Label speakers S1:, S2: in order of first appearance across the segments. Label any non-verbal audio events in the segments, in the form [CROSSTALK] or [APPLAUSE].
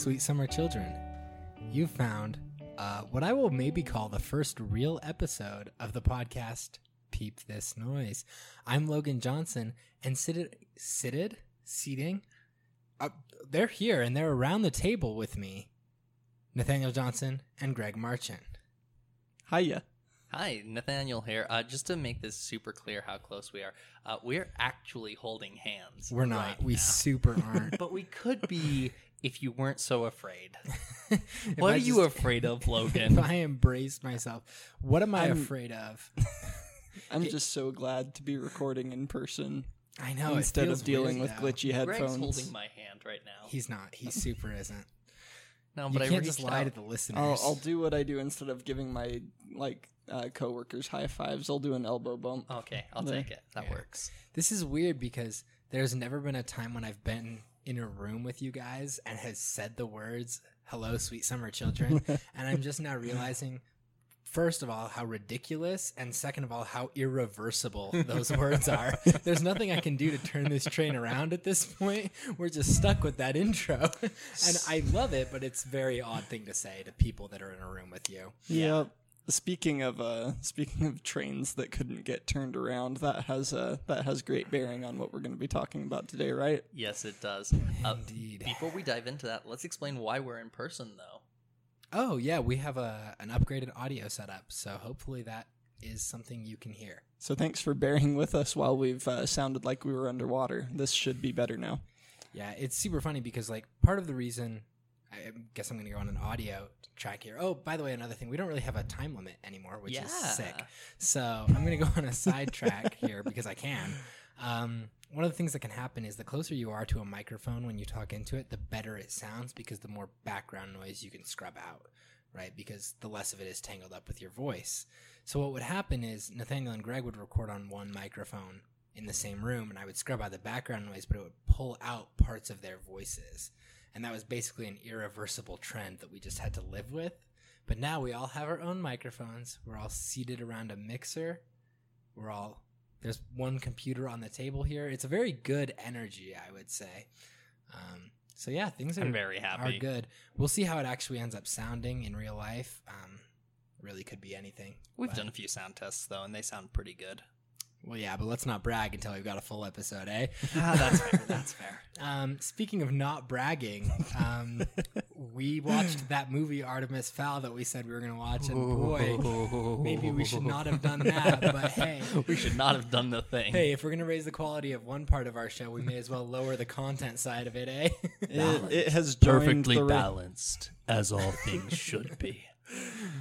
S1: sweet summer children. You found uh, what I will maybe call the first real episode of the podcast Peep This Noise. I'm Logan Johnson, and seated, seated, seating, uh, they're here and they're around the table with me. Nathaniel Johnson and Greg Marchant.
S2: Hiya.
S3: Hi, Nathaniel here. Uh, just to make this super clear how close we are, uh, we're actually holding hands.
S1: We're not.
S3: right
S1: we
S3: now.
S1: super aren't. [LAUGHS]
S3: but we could be if you weren't so afraid. [LAUGHS] What
S1: I
S3: are you afraid of, Logan? [LAUGHS]
S1: If
S3: Logan?
S1: I embrace myself, what am I
S2: I'm-
S1: afraid of? [LAUGHS]
S2: I'm just so glad to be recording in person
S1: I know.
S2: instead of dealing with
S1: though.
S2: glitchy
S3: Greg's
S2: headphones.
S3: holding my hand right now.
S1: He's not. He super isn't.
S3: no,
S1: You
S3: but I
S1: can't just lie
S3: out.
S1: to the listeners.
S2: I'll, I'll do what I do instead of giving my like uh, coworkers high fives. I'll do an elbow bump.
S3: Okay, I'll
S2: There.
S3: take it. That
S1: Yeah.
S3: works.
S1: This is weird because there's never been a time when I've been in a room with you guys and has said the words "Hello, sweet summer children," [LAUGHS] and I'm just now realizing. First of all, how ridiculous, and second of all, how irreversible those [LAUGHS] words are. There's nothing I can do to turn this train around at this point. We're just stuck with that intro. [LAUGHS] and I love it, but it's a very odd thing to say to people that are in a room with you.
S2: Yeah. Speaking of uh, [LAUGHS] speaking of trains that couldn't get turned around, that has uh, that has great bearing on what we're going to be talking about today, right?
S3: Yes, it does. Uh,
S1: Indeed.
S3: Before we dive into that, let's explain why we're in person, though.
S1: Oh yeah, we have a an upgraded audio setup, so hopefully that is something you can hear.
S2: So thanks for bearing with us while we've uh, sounded like we were underwater. This should be better now.
S1: Yeah, it's super funny because like part of the reason I guess I'm going to go on an audio track here. Oh, by the way, another thing, we don't really have a time limit anymore, which is sick. So I'm going to go on a side track [LAUGHS] here because I can. Um, one of the things that can happen is the closer you are to a microphone when you talk into it, the better it sounds because the more background noise you can scrub out, right? Because the less of it is tangled up with your voice. So what would happen is Nathaniel and Greg would record on one microphone in the same room, and I would scrub out the background noise, but it would pull out parts of their voices. And that was basically an irreversible trend that we just had to live with. But now we all have our own microphones. We're all seated around a mixer. We're all there's one computer on the table here. It's a very good energy, I would say. Um, so yeah, things are
S3: I'm very
S1: are
S3: happy.
S1: good. We'll see how it actually ends up sounding in real life. Um, really could be anything.
S3: We've
S1: But-
S3: done a few sound tests, though, and they sound pretty good.
S1: Well, yeah, but let's not brag until we've got a full episode, eh?
S3: ah, that's fair. That's fair. [LAUGHS]
S1: Um, speaking of not bragging, um, [LAUGHS] we watched that movie Artemis Fowl that we said we were going to watch, and boy, maybe we should not have done that. But [LAUGHS] hey,
S3: we should not have done the thing.
S1: hey, if we're going to raise the quality of one part of our show, we may as well lower the content side of it, eh?
S2: It, it has
S3: perfectly balanced, as all things should be.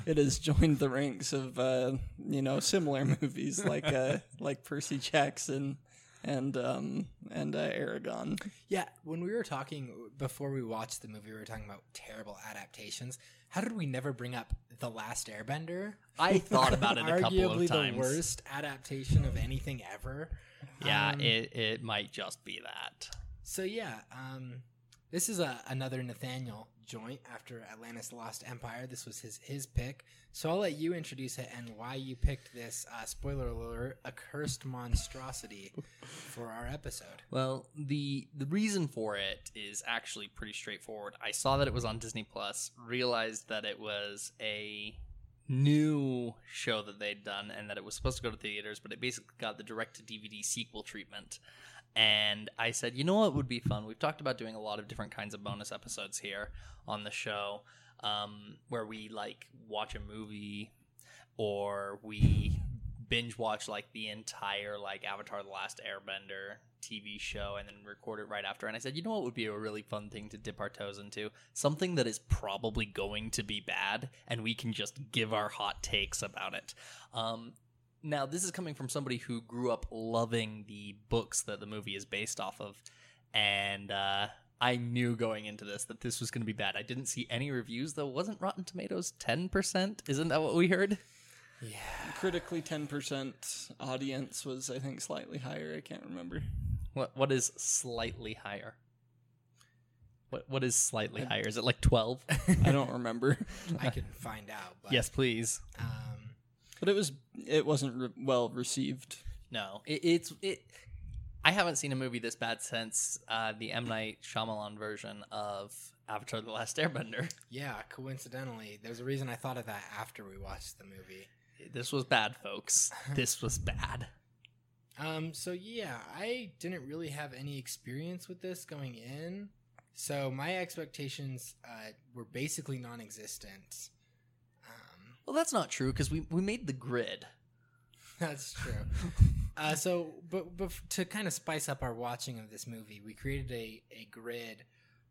S2: It has joined the ranks of uh, you know similar movies like uh, [LAUGHS] like Percy Jackson and um, and uh, Eragon.
S1: yeah, when we were talking before we watched the movie, we were talking about terrible adaptations. How did we never bring up The Last Airbender?
S3: I thought about it a couple
S1: Arguably
S3: of times.
S1: Arguably the worst adaptation of anything ever.
S3: Yeah,
S1: Um,
S3: it, it might just be that.
S1: So yeah, um, this is a, another Nathaniel joint after Atlantis: Lost Empire. This was his his pick. So I'll let you introduce it and why you picked this. Uh, spoiler alert: a cursed monstrosity for our episode.
S3: Well, the the reason for it is actually pretty straightforward. I saw that it was on Disney Plus, realized that it was a new show that they'd done and that it was supposed to go to theaters, but it basically got the direct to DVD sequel treatment. And I said, you know what would be fun? We've talked about doing a lot of different kinds of bonus episodes here on the show, um, where we like watch a movie or we binge watch like the entire like Avatar: The Last Airbender TV show and then record it right after. And I said, you know what would be a really fun thing to dip our toes into? Something that is probably going to be bad, and we can just give our hot takes about it. Um, now, this is coming from somebody who grew up loving the books that the movie is based off of, and uh, I knew going into this that this was going to be bad. I didn't see any reviews though. Wasn't Rotten Tomatoes ten percent? Isn't that what we heard?
S1: Yeah.
S2: Critically, ten percent audience was I think slightly higher. I can't remember.
S3: What what is slightly higher? What what is slightly higher? Is it like twelve?
S2: I don't remember,
S1: I can find out. But, [LAUGHS]
S3: yes, please.
S1: Um,
S2: but it was it wasn't re- well received.
S3: No, it, it's it. I haven't seen a movie this bad since uh, the M Night Shyamalan version of Avatar: The Last Airbender.
S1: yeah, coincidentally, there's a reason I thought of that after we watched the movie.
S3: This was bad, folks. [LAUGHS] This was bad.
S1: Um, so yeah, I didn't really have any experience with this going in. So my expectations uh, were basically non-existent.
S3: Well, that's not true because we we made the grid.
S1: That's true. [LAUGHS] uh, so, but, but to kind of spice up our watching of this movie, we created a, a grid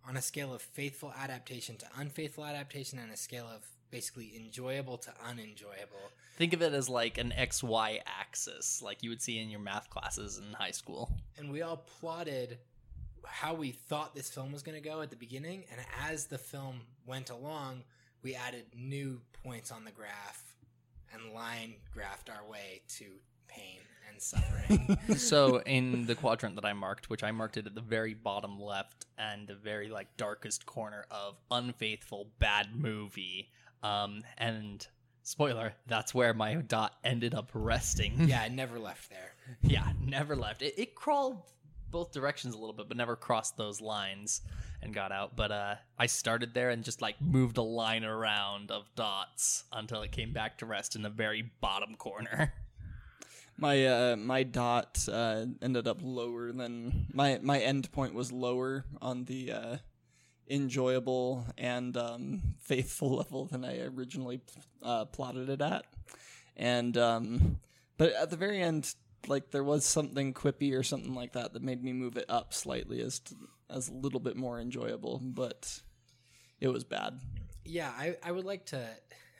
S1: on a scale of faithful adaptation to unfaithful adaptation and a scale of basically enjoyable to unenjoyable.
S3: Think of it as like an X Y axis, like you would see in your math classes in high school.
S1: And we all plotted how we thought this film was going to go at the beginning. And as the film went along, we added new points on the graph and line graphed our way to pain and suffering. [LAUGHS]
S3: so in the quadrant that I marked, which I marked it at the very bottom left and the very like darkest corner of unfaithful bad movie, um, and spoiler, that's where my dot ended up resting.
S1: yeah, it never left there. [LAUGHS]
S3: yeah, never left. It, it crawled both directions a little bit, but never crossed those lines and got out. But uh, I started there and just like moved a line around of dots until it came back to rest in the very bottom corner. [LAUGHS]
S2: My uh, my dot uh, ended up lower than my my end point was lower on the uh, enjoyable and um, faithful [LAUGHS] level than I originally uh, plotted it at, and um, but at the very end, like there was something quippy or something like that that made me move it up slightly as to, as a little bit more enjoyable, but it was bad.
S1: Yeah, I, I would like to.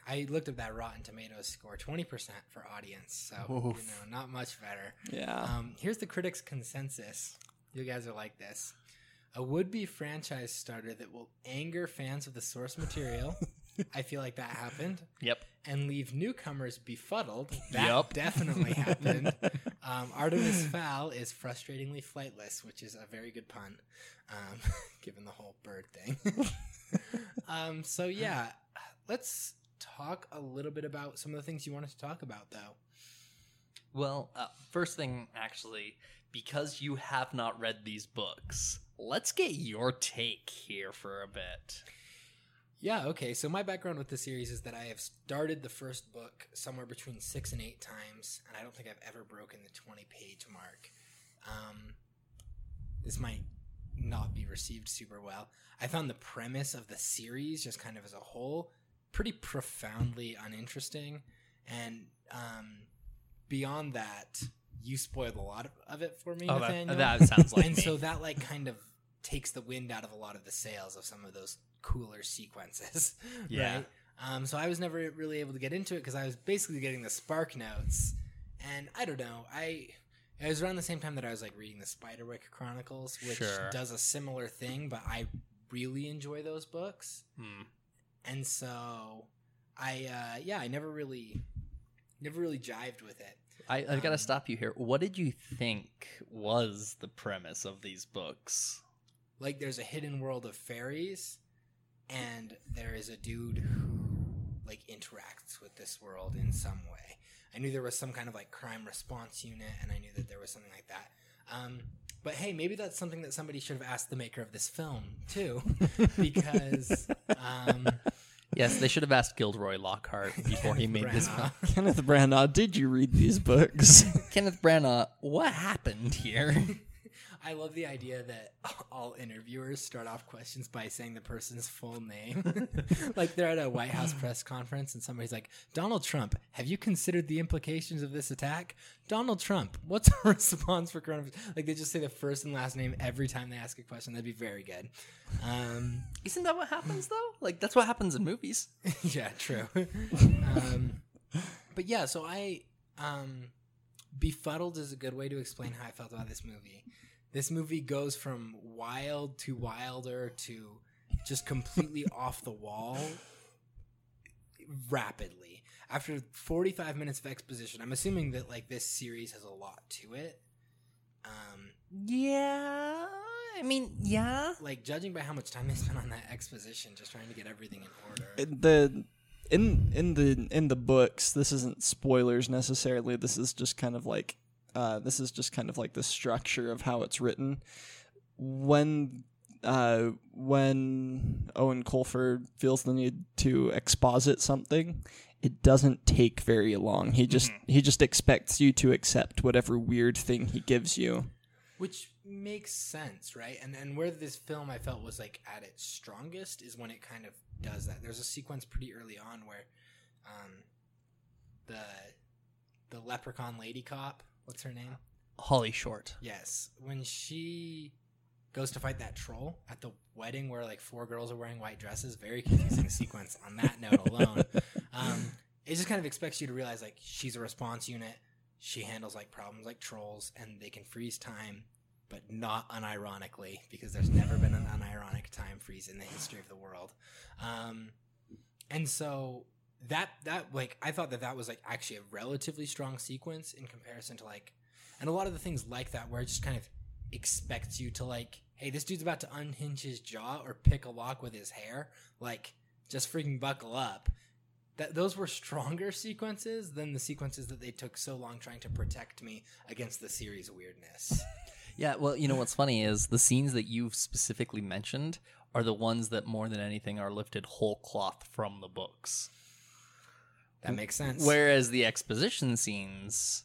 S1: I looked at that Rotten Tomatoes score, twenty percent for audience, so you know, not much better.
S2: Yeah.
S1: Um, here's the critics' consensus. You guys are like this: a would-be franchise starter that will anger fans of the source material. [LAUGHS] I feel like that happened,
S3: Yep.
S1: and leave newcomers befuddled. That
S3: Yup.
S1: definitely happened. [LAUGHS] Um, Artemis [SIGHS] Fowl is frustratingly flightless, which is a very good pun, um, [LAUGHS] given the whole bird thing. [LAUGHS] um, so yeah, let's talk a little bit about some of the things you wanted to talk about, though.
S3: Well, uh, first thing, actually, because you have not read these books, let's get your take here for a bit.
S1: Yeah, okay. So my background with the series is that I have started the first book somewhere between six and eight times, and I don't think I've ever broken the 20 page mark. Um, this might not be received super well. I found the premise of the series, just kind of as a whole, pretty profoundly uninteresting. And um, beyond that, you spoiled a lot of, of it for me,
S3: Oh, that, that sounds like [LAUGHS]
S1: and
S3: me.
S1: so that like kind of takes the wind out of a lot of the sails of some of those cooler sequences [LAUGHS]
S3: Yeah.
S1: right um, so i was never really able to get into it because i was basically getting the spark notes and i don't know i it was around the same time that i was like reading the spiderwick chronicles which
S3: Sure.
S1: does a similar thing but i really enjoy those books
S3: Hmm.
S1: and so i uh, yeah i never really never really jived with it
S3: I, I gotta
S1: Um,
S3: stop you here. What did you think was the premise of these books?
S1: like there's a hidden world of fairies and there is a dude who like interacts with this world in some way i knew there was some kind of like crime response unit and i knew that there was something like that um, but hey maybe that's something that somebody should have asked the maker of this film too [LAUGHS] because um,
S3: Yes, they should have asked Gilderoy Lockhart [LAUGHS] before he made this film.
S2: Kenneth Branagh, did you read these books? [LAUGHS]
S3: Kenneth Branagh, what happened here?
S1: I love the idea that [LAUGHS] all interviewers start off questions by saying the person's full name. [LAUGHS] like they're at a White House [LAUGHS] press conference and somebody's like, Donald Trump, have you considered the implications of this attack? Donald Trump, what's our response for coronavirus? Like they just say the first and last name every time they ask a question. That'd be very good. Um,
S3: Isn't that what happens though? Like that's what happens in movies.
S1: yeah, true. um, but yeah, so I um, befuddled is a good way to explain how I felt about this movie. This movie goes from wild to wilder to just completely [LAUGHS] off the wall rapidly. After 45 minutes of exposition, I'm assuming that like this series has a lot to it. Um,
S3: Yeah, I mean, yeah.
S1: Like judging by how much time they spent on that exposition, just trying to get everything in order.
S2: It- the in in the in the books this isn't spoilers necessarily this is just kind of like uh this is just kind of like the structure of how it's written when uh when Eoin Colfer feels the need to exposit something it doesn't take very long he just he just expects you to accept whatever weird thing he gives you
S1: Which makes sense, right? And and where this film I felt was like at its strongest is when it kind of does that. There's a sequence pretty early on where um the the leprechaun lady cop, what's her name?
S3: Holly Short.
S1: Yes, when she goes to fight that troll at the wedding where like four girls are wearing white dresses, very confusing [LAUGHS] sequence on that note alone. Um, it just kind of expects you to realize like she's a response unit. She handles like problems like trolls, and they can freeze time, but not unironically because there's never been an unironic time freeze in the history of the world. Um, and so that that like I thought that that was like actually a relatively strong sequence in comparison to like, and a lot of the things like that where it just kind of expects you to like, hey, this dude's about to unhinge his jaw or pick a lock with his hair, like just freaking buckle up. That those were stronger sequences than the sequences that they took so long trying to protect me against the series weirdness. [LAUGHS]
S3: Yeah, well, you know what's funny is the scenes that you've specifically mentioned are the ones that more than anything are lifted whole cloth from the books.
S1: That makes sense.
S3: Whereas the exposition scenes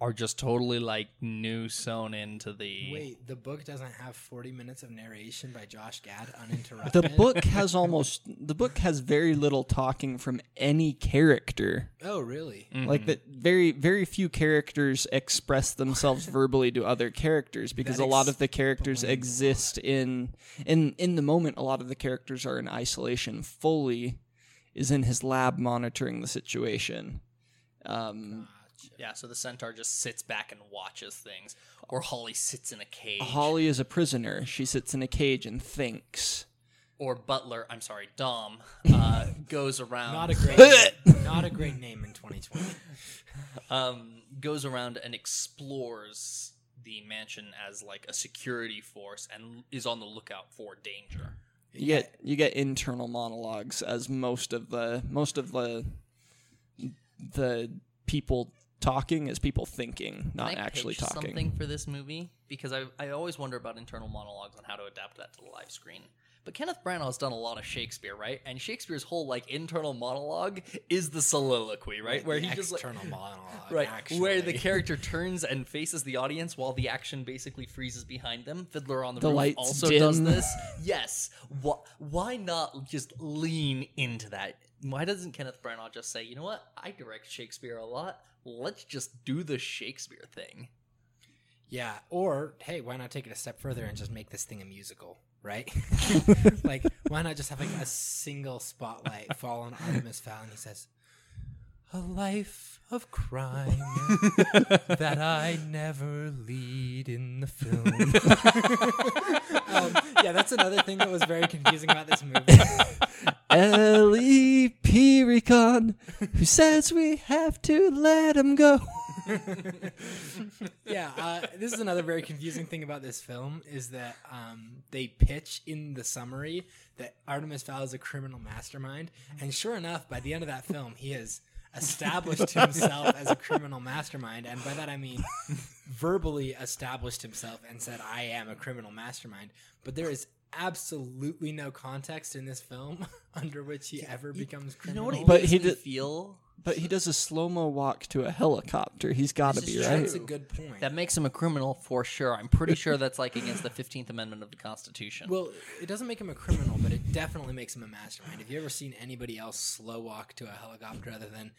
S3: are just totally like new sewn into the
S1: Wait, the book doesn't have 40 minutes of narration by Josh Gad uninterrupted.
S2: the book has almost the book has very little talking from any character
S1: Oh, really? Mm-hmm.
S2: Like that, very very few characters express themselves [LAUGHS] verbally to other characters because
S1: That
S2: a lot of the characters exist in in in the moment. A lot of the characters are in isolation. Foaly is in his lab monitoring the situation. Um,
S3: Yeah, so the centaur just sits back and watches things. Or Holly sits in a cage.
S2: Holly is a prisoner. She sits in a cage and thinks.
S3: or Butler, I'm sorry, Dom, uh, [LAUGHS] goes around
S1: Not a great name. [LAUGHS] Not a great name in 2020.
S3: um, goes around and explores the mansion as like a security force and is on the lookout for danger.
S2: You get you get internal monologues as most of the most of the the people talking is people thinking, not
S3: Can I
S2: actually
S3: pitch
S2: talking.
S3: Something for this movie because I I always wonder about internal monologues and how to adapt that to the live screen. But Kenneth Branagh has done a lot of Shakespeare, right? And Shakespeare's whole like internal monologue is the soliloquy, right? Where he just like
S1: external monologue, [LAUGHS]
S3: right
S1: actually.
S3: where the character turns and faces the audience while the action basically freezes behind them. Fiddler on the,
S2: The
S3: Roof
S2: lights
S3: also does this. Yes. Wh- why not just lean into that? Why doesn't Kenneth Branagh just say, you know what? I direct Shakespeare a lot. Let's just do the Shakespeare thing.
S1: Yeah, or hey, why not take it a step further and just make this thing a musical, right? [LAUGHS] like, why not just have like a single spotlight fall on Artemis Fowl and he says, "A life of crime [LAUGHS] that I never lead in the film." [LAUGHS] um, yeah, that's another thing that was very confusing about this movie.
S2: L.E.P. Recon, who says we have to let him go. [LAUGHS]
S1: yeah, uh, this is another very confusing thing about this film is that um, they pitch in the summary that Artemis Fowl is a criminal mastermind, and sure enough, by the end of that film, he has established himself as a criminal mastermind, and by that I mean verbally established himself and said, "I am a criminal mastermind." But there is absolutely no context in this film [LAUGHS] under which he ever becomes
S3: You know
S1: criminal.
S3: what it
S2: But
S3: makes
S2: he
S3: me
S2: did-
S3: feel?
S2: But he does a slow mo walk to a helicopter. He's got to
S3: This
S2: be
S3: is
S2: right.
S1: That's a good point.
S3: That makes him a criminal for sure. I'm pretty sure that's like against the 15th Amendment of the Constitution.
S1: Well, it doesn't make him a criminal, but it definitely makes him a mastermind. Have you ever seen anybody else slow walk to a helicopter other than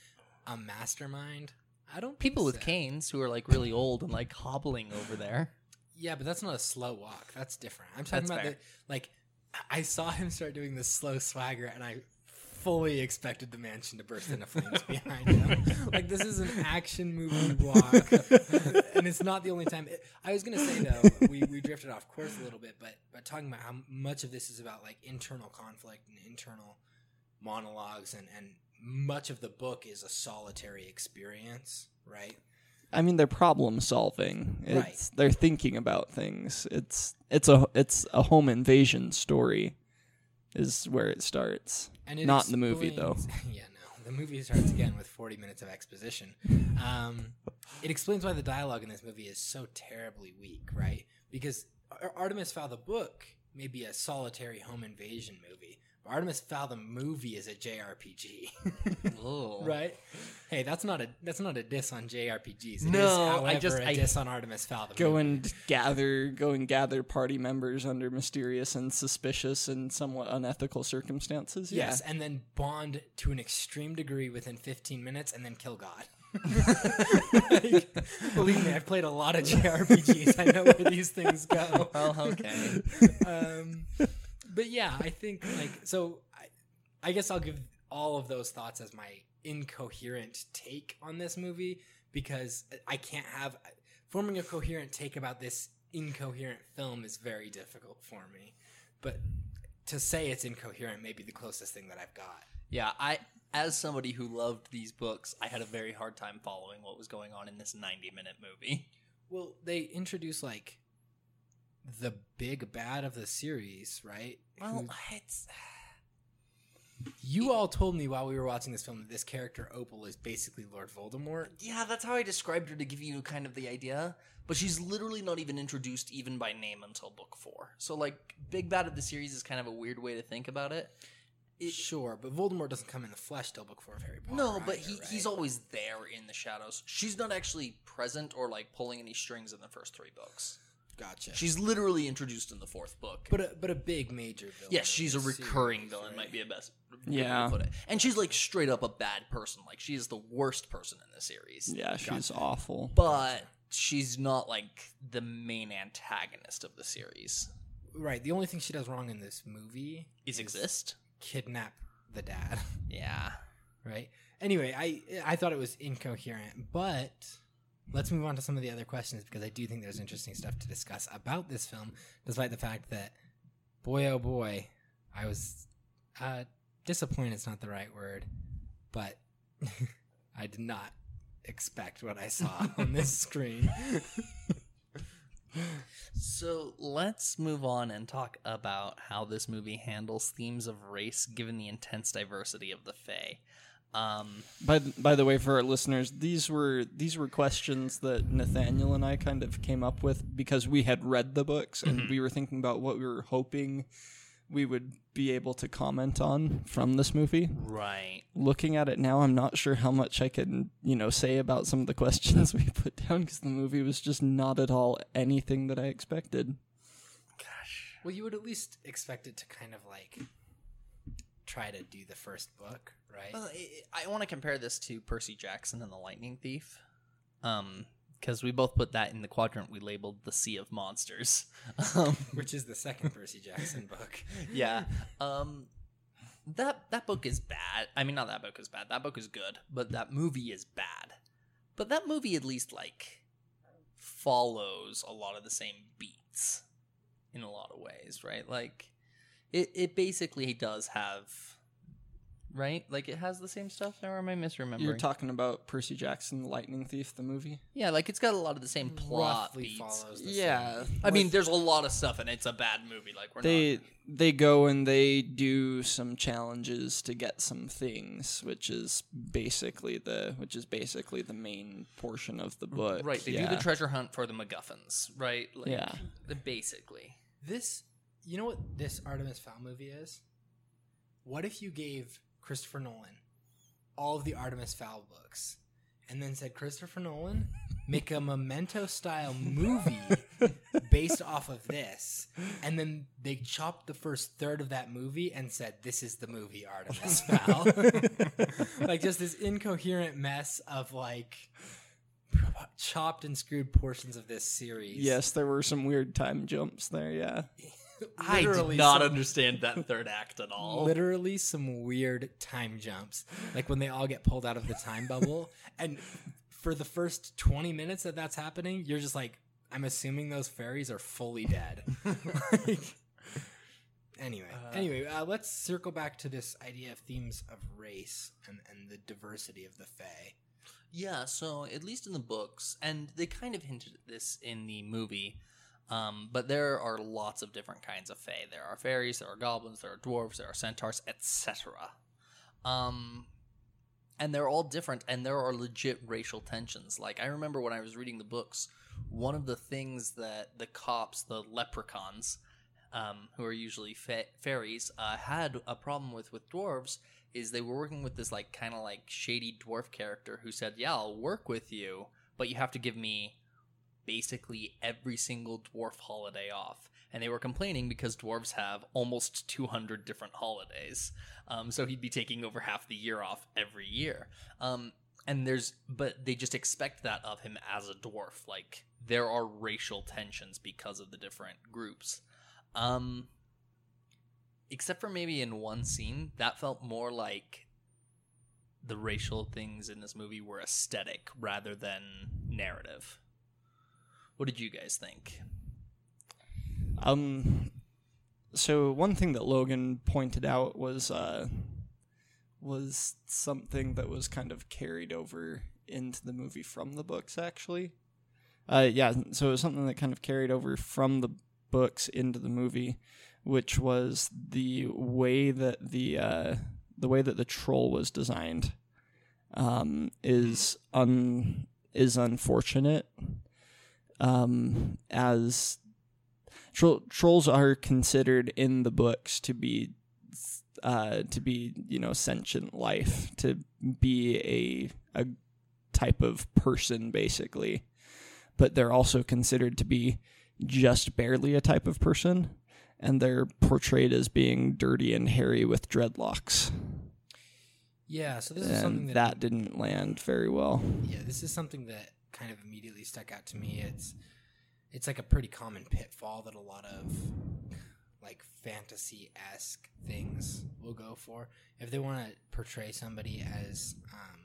S1: a mastermind? I don't. think
S3: People with
S1: so.
S3: canes who are like really old and like hobbling over there.
S1: Yeah, but that's not a slow walk. That's different. I'm talking
S3: That's
S1: about
S3: fair.
S1: the like. I saw him start doing this slow swagger, and I fully expected the mansion to burst into flames [LAUGHS] behind him. Like this is an action movie walk, [LAUGHS] and it's not the only time. It, I was gonna say though, we, we drifted off course a little bit, but but talking about how much of this is about like internal conflict and internal monologues, and and much of the book is a solitary experience, right?
S2: I mean, they're problem solving. It's they're thinking about things. It's it's a it's a home invasion story, is where it starts.
S1: And it
S2: Not in the movie, though. [LAUGHS]
S1: Yeah, no. The movie starts again with 40 minutes of exposition. Um, it explains why the dialogue in this movie is so terribly weak, right? Because Ar- Artemis Fowl the book may be a solitary home invasion movie, Artemis Fowl the movie is a JRPG, [LAUGHS] right? Hey, that's not a that's not a diss on JRPGs. It is,
S3: No, I
S1: however,
S3: just-
S1: a
S3: I-
S1: diss on Artemis Fowl the
S2: Go
S1: movie.
S2: and gather go and gather party members under mysterious and suspicious and somewhat unethical circumstances. Yeah.
S1: Yes, and then bond to an extreme degree within 15 minutes and then kill God. [LAUGHS] Like, believe me, I've played a lot of JRPGs. I know where these things go.
S3: Well, okay.
S1: Um, but yeah, I think like so. I, I guess I'll give all of those thoughts as my incoherent take on this movie because I can't have forming a coherent take about this incoherent film is very difficult for me. But to say it's incoherent may be the closest thing that I've got.
S3: Yeah, I as somebody who loved these books, I had a very hard time following what was going on in this 90-minute movie.
S1: Well, they introduce like the big bad of the series, right?
S3: Well,
S1: Who-
S3: it's
S1: you all told me while we were watching this film that this character Opal is basically Lord Voldemort.
S3: yeah, that's how I described her to give you kind of the idea. But she's literally not even introduced even by name until book four. So like, big bad of the series is kind of a weird way to think about it. It-
S1: sure, but Voldemort doesn't come in the flesh till book four of Harry Potter.
S3: No, but
S1: either,
S3: he,
S1: right?
S3: he's always there in the shadows. She's not actually present or like pulling any strings in the first three books.
S1: Gotcha.
S3: She's literally introduced in the fourth book.
S1: but a but a big major villain.
S3: yes, she's a recurring
S1: series,
S3: villain.
S1: right?
S3: Might be a best
S2: Yeah.
S3: put it. And she's like straight up a bad person. Like she is the worst person in the series.
S2: Yeah, she's
S1: Gotcha.
S2: awful.
S3: But she's not like the main antagonist of the series.
S1: right. The only thing she does wrong in this movie
S3: Is exist?
S1: kidnap the dad.
S3: Yeah.
S1: right? Anyway, I I thought it was incoherent, but let's move on to some of the other questions because I do think there's interesting stuff to discuss about this film, despite the fact that, boy oh boy, I was uh, disappointed. It's not the right word, but [LAUGHS] I did not expect what I saw [LAUGHS] on this screen.
S3: So let's move on and talk about how this movie handles themes of race given the intense diversity of the Fae. Um,
S2: By th- by the way, for our listeners, these were these were questions that Nathaniel and I kind of came up with because we had read the books and we were thinking about what we were hoping we would be able to comment on from this movie.
S3: right.
S2: Looking at it now, I'm not sure how much I can you know say about some of the questions [LAUGHS] we put down because the movie was just not at all anything that I expected.
S3: Gosh.
S1: well, you would at least expect it to kind of like try to do the first book, right?
S3: Well, I, I want to compare this to Percy Jackson and the Lightning Thief. Um, because we both put that in the quadrant we labeled the Sea of Monsters. [LAUGHS] Um,
S1: Which is the second Percy Jackson [LAUGHS] book.
S3: yeah. Um that that book is bad. I mean not that book is bad. That book is good, but that movie is bad. But that movie at least like follows a lot of the same beats in a lot of ways, right? Like it it basically does have right? Like it has the same stuff, or am I misremembering?
S2: You're talking about Percy Jackson, the Lightning Thief, the movie.
S3: yeah, like it's got a lot of the same plot
S1: Roughly
S3: beats.
S1: follows the
S2: Yeah,
S1: same.
S3: I mean, there's a lot of stuff, and it's a bad movie. Like we're
S2: they
S3: not.
S2: they go and they do some challenges to get some things, which is basically the which is basically the main portion of the book.
S3: Right, they do the treasure hunt for the MacGuffins, right? Like,
S2: Yeah.
S3: Basically.
S1: This, you know what this Artemis Fowl movie is? What if you gave Christopher Nolan all of the Artemis Fowl books and then said, Christopher Nolan, make a memento style movie based off of this. And then they chopped the first third of that movie and said, This is the movie Artemis Fowl. [LAUGHS] like just this incoherent mess of like chopped and screwed portions of this series.
S2: Yes, there were some weird time jumps there. Yeah, [LAUGHS]
S3: I did
S1: Literally
S3: not
S1: some-
S3: understand that [LAUGHS] third act at all.
S1: literally some weird time jumps. Like when they all get pulled out of the time bubble [LAUGHS] and for the first 20 minutes that that's happening you're just like i'm assuming those fairies are fully dead. Like- anyway anyway uh, let's circle back to this idea of themes of race and, and the diversity of the fae.
S3: Yeah, so at least in the books, and they kind of hinted at this in the movie, um, but there are lots of different kinds of fae. There are fairies, there are goblins, there are dwarves, there are centaurs, etc. Um, and they're all different, and there are legit racial tensions. Like I remember when I was reading the books, one of the things that the cops, the leprechauns, um, who are usually fa- fairies, uh, had a problem with with dwarves is they were working with this like kind of like shady dwarf character who said, "Yeah, I'll work with you, but you have to give me basically every single dwarf holiday off." And they were complaining because dwarves have almost 200 different holidays, um, so he'd be taking over half the year off every year. Um, and there's, but they just expect that of him as a dwarf. Like there are racial tensions because of the different groups. Um, except for maybe in one scene that felt more like the racial things in this movie were aesthetic rather than narrative. What did you guys think?
S2: Um, so one thing that Logan pointed out was uh, was something that was kind of carried over into the movie from the books, actually. Uh, yeah, so it was something that kind of carried over from the books into the movie, which was the way that the uh, the way that the troll was designed um, is un is unfortunate. Um, as Tro- trolls are considered in the books to be uh, to be you know sentient life to be a a type of person basically. But they're also considered to be just barely a type of person and they're portrayed as being dirty and hairy with dreadlocks.
S1: Yeah, so this is something that,
S2: that didn't land very well.
S1: Yeah, this is something that kind of immediately stuck out to me. It's it's like a pretty common pitfall that a lot of like fantasy esque things will go for if they want to portray somebody as um,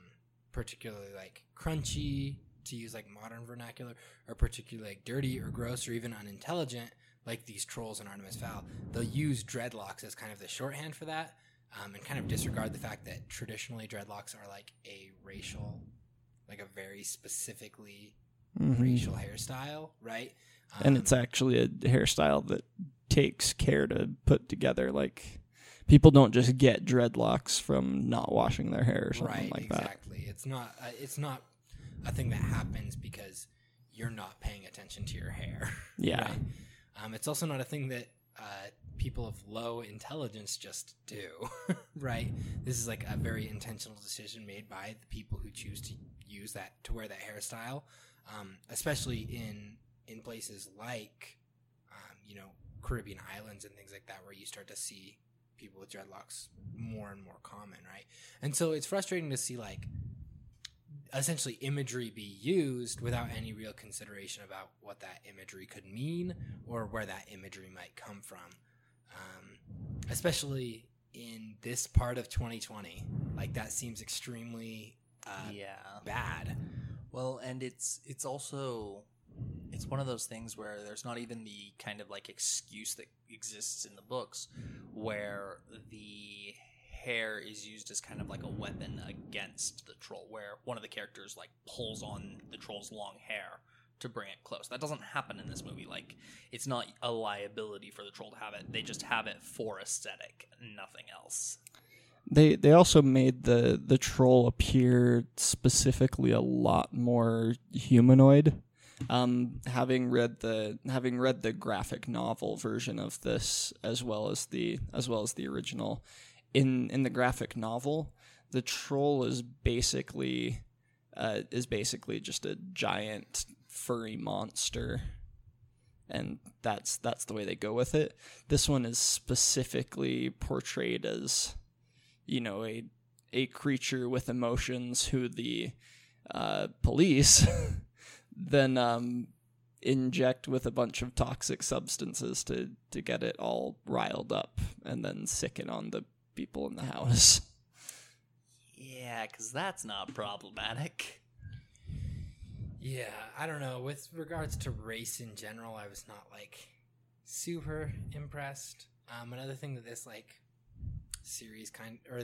S1: particularly like crunchy to use like modern vernacular or particularly like dirty or gross or even unintelligent like these trolls in Artemis Fowl they'll use dreadlocks as kind of the shorthand for that um, and kind of disregard the fact that traditionally dreadlocks are like a racial like a very specifically
S2: Mhm.
S1: racial hairstyle, right?
S2: and
S1: Um,
S2: it's actually a hairstyle that takes care to put together like people don't just get dreadlocks from not washing their hair or something
S1: right,
S2: like that
S1: exactly. It's not. Uh, it's not a thing that happens because you're not paying attention to your hair. [LAUGHS]
S2: Yeah.
S1: right? Um, it's also not a thing that uh, people of low intelligence just do. [LAUGHS] right. This is like a very intentional decision made by the people who choose to use that to wear that hairstyle, um, especially in in places like um, you know Caribbean islands and things like that, where you start to see people with dreadlocks more and more common, right? And so it's frustrating to see like essentially imagery be used without any real consideration about what that imagery could mean or where that imagery might come from. Um, especially in this part of 2020, like that seems extremely uh,
S3: yeah.
S1: bad.
S3: Well, and it's it's also it's one of those things where there's not even the kind of like excuse that exists in the books where the hair is used as kind of like a weapon against the troll where one of the characters like pulls on the troll's long hair to bring it close. That doesn't happen in this movie. Like it's not a liability for the troll to have it. They just have it for aesthetic, nothing else.
S2: they they also made the the troll appear specifically a lot more humanoid um having read the having read the graphic novel version of this as well as the as well as the original in in the graphic novel the troll is basically uh, is basically just a giant furry monster and that's that's the way they go with it this one is specifically portrayed as you know a a creature with emotions who the uh, police [LAUGHS] then um, inject with a bunch of toxic substances to to get it all riled up and then sicken on the people in the house.
S3: Yeah, cuz that's not problematic.
S1: Yeah, I don't know. With regards to race in general, I was not like super impressed. Um, another thing that this like series kind or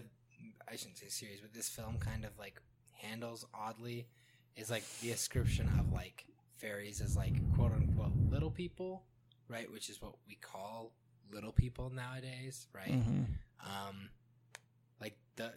S1: I shouldn't say series, but this film kind of like handles oddly is like the ascription of like fairies as like quote unquote little people, right? Which is what we call little people nowadays, right?
S2: Mhm.
S1: um like the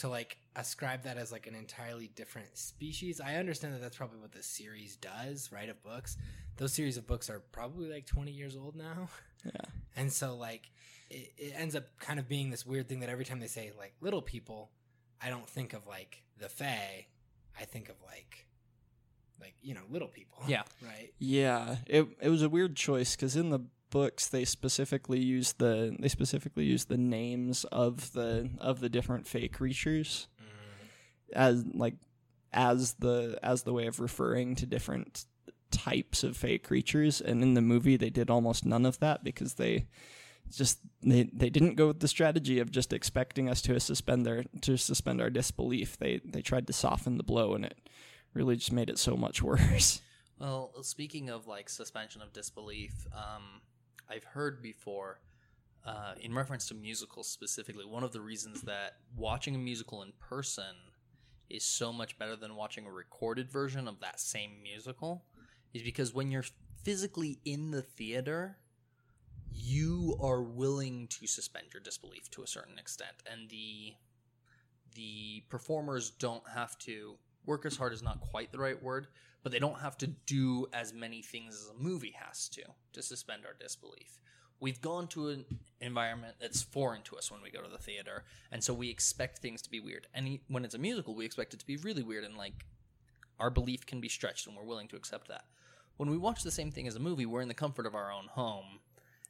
S1: to like ascribe that as like an entirely different species. I understand that that's probably what the series does right of books. Those series of books are probably like 20 years old now.
S2: Yeah. [LAUGHS]
S1: and so like it, it ends up kind of being this weird thing that every time they say like little people i don't think of like the fae. I think of like like you know little people.
S3: Yeah. [LAUGHS]
S1: right?
S2: Yeah, it it was a weird choice because in the books they specifically use the they specifically use the names of the of the different fey creatures
S1: Mm.
S2: as like as the as the way of referring to different types of fey creatures. And in the movie they did almost none of that because they just they they didn't go with the strategy of just expecting us to suspend their to suspend our disbelief. They they tried to soften the blow and it really just made it so much [LAUGHS] worse.
S3: Well, speaking of like suspension of disbelief, um, I've heard before, uh, in reference to musicals specifically, one of the reasons that watching a musical in person is so much better than watching a recorded version of that same musical is because when you're physically in the theater, you are willing to suspend your disbelief to a certain extent, and the the performers don't have to work as hard is not quite the right word, but they don't have to do as many things as a movie has to to suspend our disbelief. We've gone to an environment that's foreign to us when we go to the theater, and so we expect things to be weird. And when it's a musical, we expect it to be really weird, and like our belief can be stretched, and we're willing to accept that. When we watch the same thing as a movie, we're in the comfort of our own home,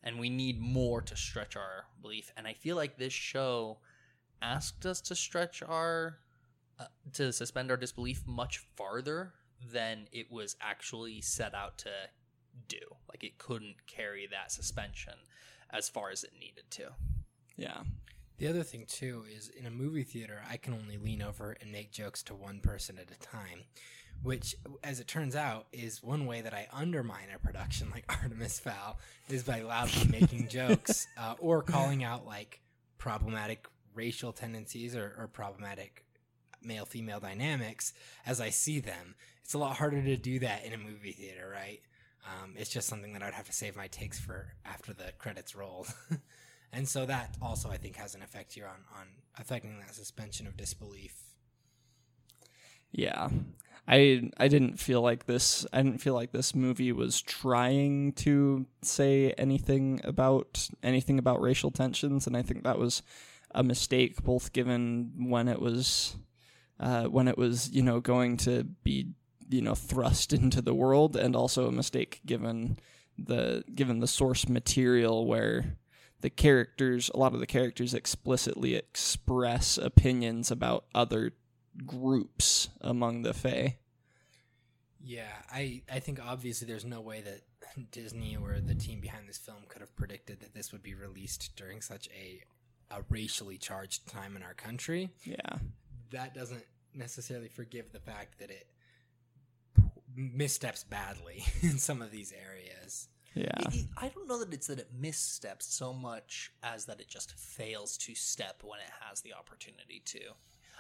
S3: and we need more to stretch our belief. And I feel like this show asked us to stretch our uh, to suspend our disbelief much farther than it was actually set out to do. Like it couldn't carry that suspension as far as it needed to.
S2: yeah
S1: The other thing too is in a movie theater, I can only lean over and make jokes to one person at a time, which, as it turns out, is one way that I undermine a production like [LAUGHS] Artemis Fowl is by loudly making [LAUGHS] jokes uh, or calling out like problematic racial tendencies or, or problematic male female dynamics as I see them. It's a lot harder to do that in a movie theater, right? Um, it's just something that I'd have to save my takes for after the credits roll. [LAUGHS] and so that also, I think, has an effect here on, on affecting that suspension of disbelief.
S2: Yeah. I I didn't feel like this I didn't feel like this movie was trying to say anything about anything about racial tensions and I think that was a mistake both given when it was uh, when it was, you know, going to be, you know, thrust [LAUGHS] into the world and also a mistake given the given the source material where the characters a lot of the characters explicitly express opinions about other groups among the Fae.
S1: Yeah, I, I think obviously there's no way that [LAUGHS] Disney or the team behind this film could have predicted that this would be released during such a, a racially charged time in our country.
S2: Yeah.
S1: That doesn't necessarily forgive the fact that it missteps badly [LAUGHS] in some of these areas.
S2: Yeah.
S3: It- it- I don't know that it's that it missteps so much as that it just fails to step when it has the opportunity to.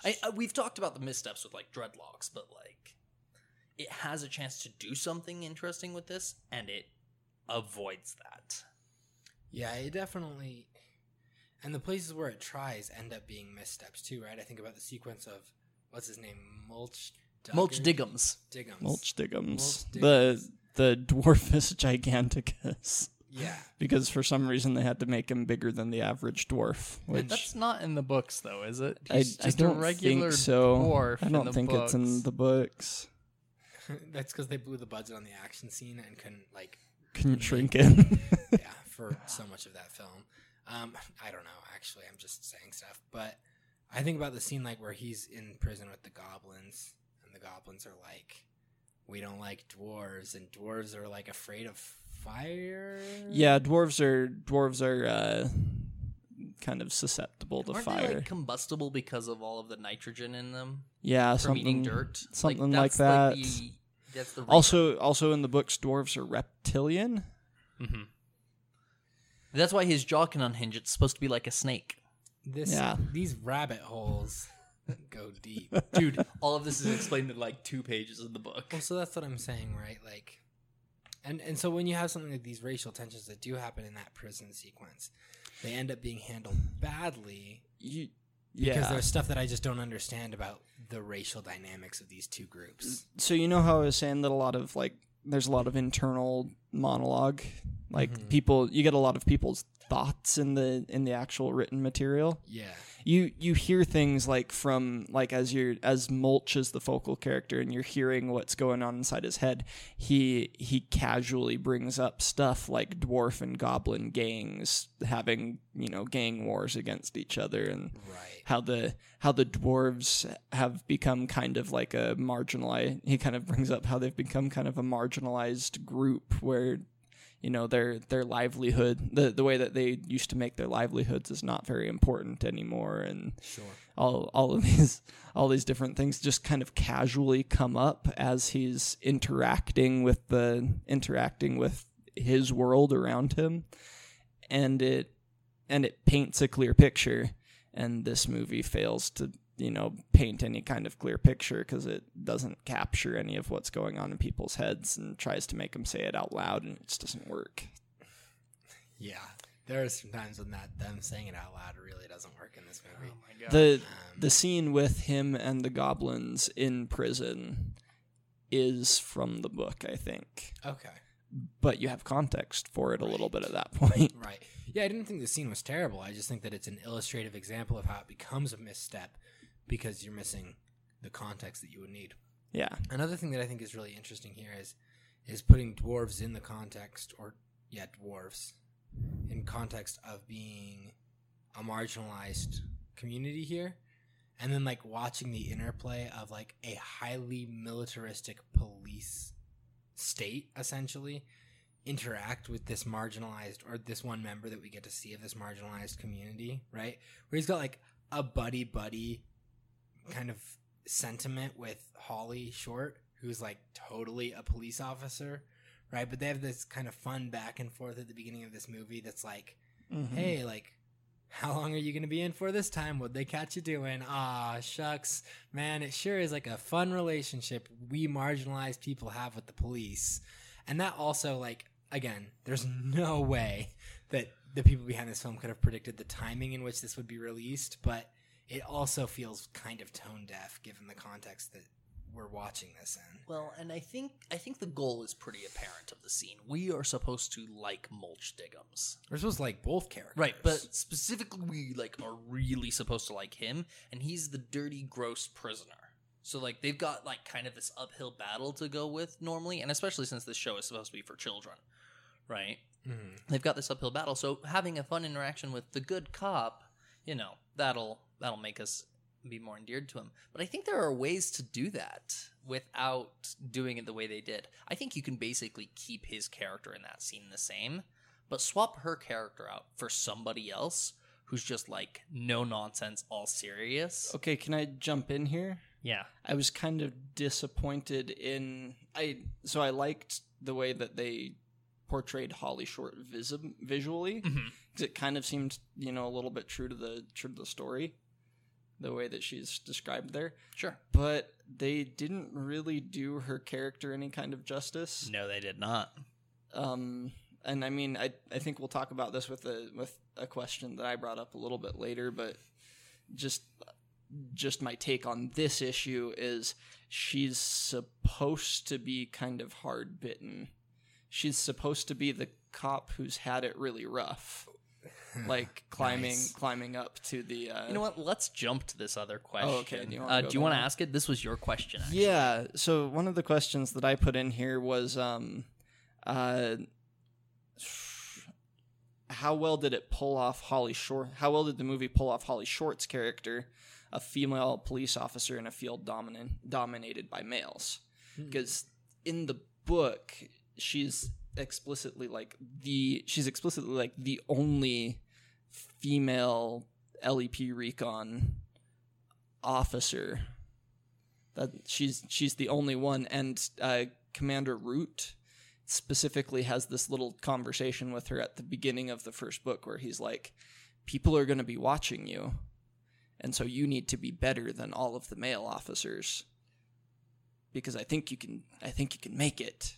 S3: I, I, we've talked about the missteps with like dreadlocks, but like it has a chance to do something interesting with this, and it avoids that.
S1: Yeah, it definitely. And the places where it tries end up being missteps too, right? I think about the sequence of what's his name, Mulch.
S3: Mulch
S1: Duggar?
S3: Diggums.
S1: Diggums.
S2: Mulch Diggums.
S1: Mulch
S2: The
S1: Diggums.
S2: the Dwarfus [LAUGHS] Giganticus.
S1: Yeah,
S2: Because for some reason they had to make him bigger than the average dwarf, which
S3: That's not in the books, though, is it?
S2: I,
S3: He's
S2: I
S3: just
S2: don't
S3: a regular
S2: think so.
S3: dwarf.
S2: I don't
S3: the
S2: think it's in the books. [LAUGHS]
S1: that's because they blew the budget on the action scene and couldn't like
S2: Couldn't shrink it. [LAUGHS]
S1: yeah, for so much of that film. Um, [LAUGHS] I don't know. Actually, I'm just saying stuff. But I think about the scene like where he's in prison with the goblins, and the goblins are like, "We don't like dwarves," and dwarves are like afraid of fire.
S2: yeah, dwarves are dwarves are uh, kind of susceptible to
S3: Aren't
S2: fire.
S3: they like combustible because of all of the nitrogen in them
S2: yeah,
S3: from
S2: something
S3: eating dirt?
S2: something like
S3: that's
S2: that.
S3: the, that's the
S2: Also, also in the books, dwarves are reptilian.
S3: hmm That's why his jaw can unhinge. It's supposed to be like a snake.
S1: This
S2: Yeah.
S1: these rabbit holes [LAUGHS] Go deep.
S3: Dude, all of this is explained in like two pages of the book.
S1: Well, so that's what I'm saying, right? Like, and and so when you have something like these racial tensions that do happen in that prison sequence, they end up being handled badly
S2: You,
S1: because
S2: yeah.
S1: there's stuff that I just don't understand about the racial dynamics of these two groups.
S2: so you know how I was saying that a lot of like there's a lot of internal monologue, like
S1: Mhm.
S2: people you get a lot of people's thoughts in the in the actual written material.
S1: Yeah,
S2: you you hear things like from like as you're as mulch is the focal character and you're hearing what's going on inside his head he he casually brings up stuff like dwarf and goblin gangs having you know gang wars against each other and
S1: right.
S2: how the how the dwarves have become kind of like a marginalized he kind of brings up how they've become kind of a marginalized group where you know their their livelihood the the way that they used to make their livelihoods is not very important anymore. And
S1: Sure.
S2: all all of these all these different things just kind of casually come up as he's interacting with the interacting with his world around him. And it and it paints a clear picture. And this movie fails to you know paint any kind of clear picture because it doesn't capture any of what's going on in people's heads and tries to make them say it out loud and it just doesn't work
S1: Yeah, there are some times when that them saying it out loud really doesn't work in this movie.
S3: my god.
S2: the
S1: Um,
S2: the scene with him and the goblins in prison is from the book i think
S1: okay.
S2: but you have context for it a little bit at that [LAUGHS] point
S1: Right. Yeah, I didn't think the scene was terrible. I just think that it's an illustrative example of how it becomes a misstep because you're missing the context that you would need.
S2: yeah
S1: Another thing that I think is really interesting here is is putting dwarves in the context or yeah, dwarves in context of being a marginalized community here and then like watching the interplay of like a highly militaristic police state essentially interact with this marginalized or this one member that we get to see of this marginalized community, right? Where he's got like a buddy buddy kind of sentiment with Holly Short, who's like totally a police officer, right? But they have this kind of fun back and forth at the beginning of this movie that's like,
S2: Mhm.
S1: hey, like, how long are you going to be in for this time? What'd they catch you doing? Ah, shucks. Man, it sure is like a fun relationship we marginalized people have with the police. And that also, like, again, there's [LAUGHS] no way that the people behind this film could have predicted the timing in which this would be released, but it also feels kind of tone deaf given the context that we're watching this in.
S3: Well, and I think I think the goal is pretty apparent of the scene. We are supposed to like Mulch Diggums.
S1: We're supposed to like both characters.
S3: Right, but specifically we like are really supposed to like him and he's the dirty gross prisoner. So like they've got like kind of this uphill battle to go with normally and especially since this show is supposed to be for children. Right?
S1: Mhm.
S3: They've got this uphill battle. So having a fun interaction with the good cop, you know, that'll that'll make us be more endeared to him. But I think there are ways to do that without doing it the way they did. I think you can basically keep his character in that scene the same, but swap her character out for somebody else who's just like no nonsense, all serious.
S2: okay can i jump in here
S3: Yeah.
S2: I was kind of disappointed in I so I liked the way that they portrayed Holly Short visi- visually
S3: Mhm.
S2: 'cause it kind of seemed you know a little bit true to the true to the story the way that she's described there
S3: Sure.
S2: but they didn't really do her character any kind of justice
S3: No, they did not.
S2: um and I mean I I think we'll talk about this with a with a question that I brought up a little bit later but just just my take on this issue is she's supposed to be kind of hard bitten. She's supposed to be the cop who's had it really rough. Like [LAUGHS] climbing
S1: Nice.
S2: climbing up to the uh
S3: You know what? Let's jump to this other question.
S2: okay. Do you wanna
S3: uh,
S2: go
S3: do you want to ask it? This was your question. Actually.
S2: Yeah, so one of the questions that I put in here was um uh how well did it pull off Holly Short how well did the movie pull off Holly Short's character, a female police officer in a field dominant dominated by males? Because in the book she's explicitly like the she's explicitly like the only female LEP recon officer that she's she's the only one and uh, commander root specifically has this little conversation with her at the beginning of the first book where he's like people are going to be watching you and so you need to be better than all of the male officers because I think you can. I think you can make it.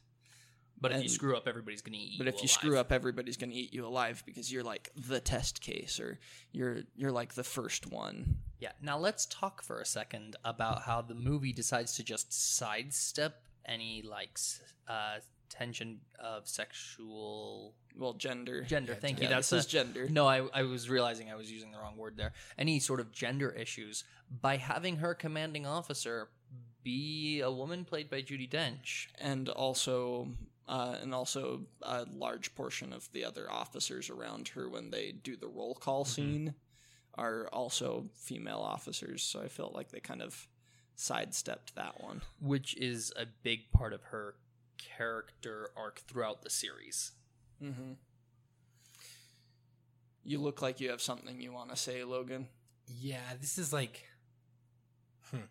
S3: But if you screw up, everybody's gonna eat.
S2: But if you screw up, everybody's going to eat you alive because you're like the test case, or you're you're like the first one.
S3: yeah. Now let's talk for a second about how the movie decides to just sidestep any like uh, tension of sexual
S2: Well, gender.
S3: gender. Thank you.
S2: Yeah,
S3: That's
S2: this is gender.
S3: No, I, I was realizing I was using the wrong word there. Any sort of gender issues by having her commanding officer be a woman played by Judi Dench.
S2: and also uh, and also a large portion of the other officers around her when they do the roll call scene are also female officers. So I felt like they kind of sidestepped that one.
S3: which is a big part of her character arc throughout the series.
S2: Mm-hmm. You look like you have something you want to say, Logan.
S1: Yeah, this is like. Hmm.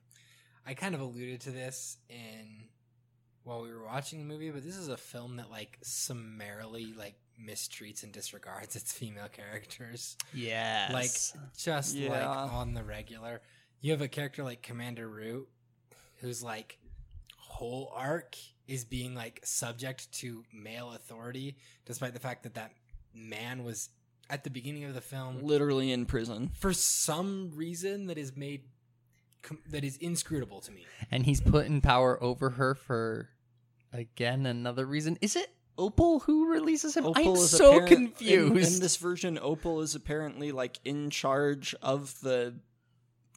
S1: I kind of alluded to this in while we were watching the movie, but this is a film that like summarily like mistreats and disregards [LAUGHS] its female characters.
S3: Yes.
S1: Like just like on the regular. You have a character like Commander Root, who's like whole arc is being like subject to male authority, despite the fact that that man was at the beginning of the film
S2: Literally in prison.
S1: for some reason that is made that is inscrutable to me.
S3: and he's put in power over her for again another reason. Is it Opal who releases him? I'm
S2: is
S3: so
S2: apparent- in-
S3: confused.
S2: In, this version, Opal is apparently like in charge of the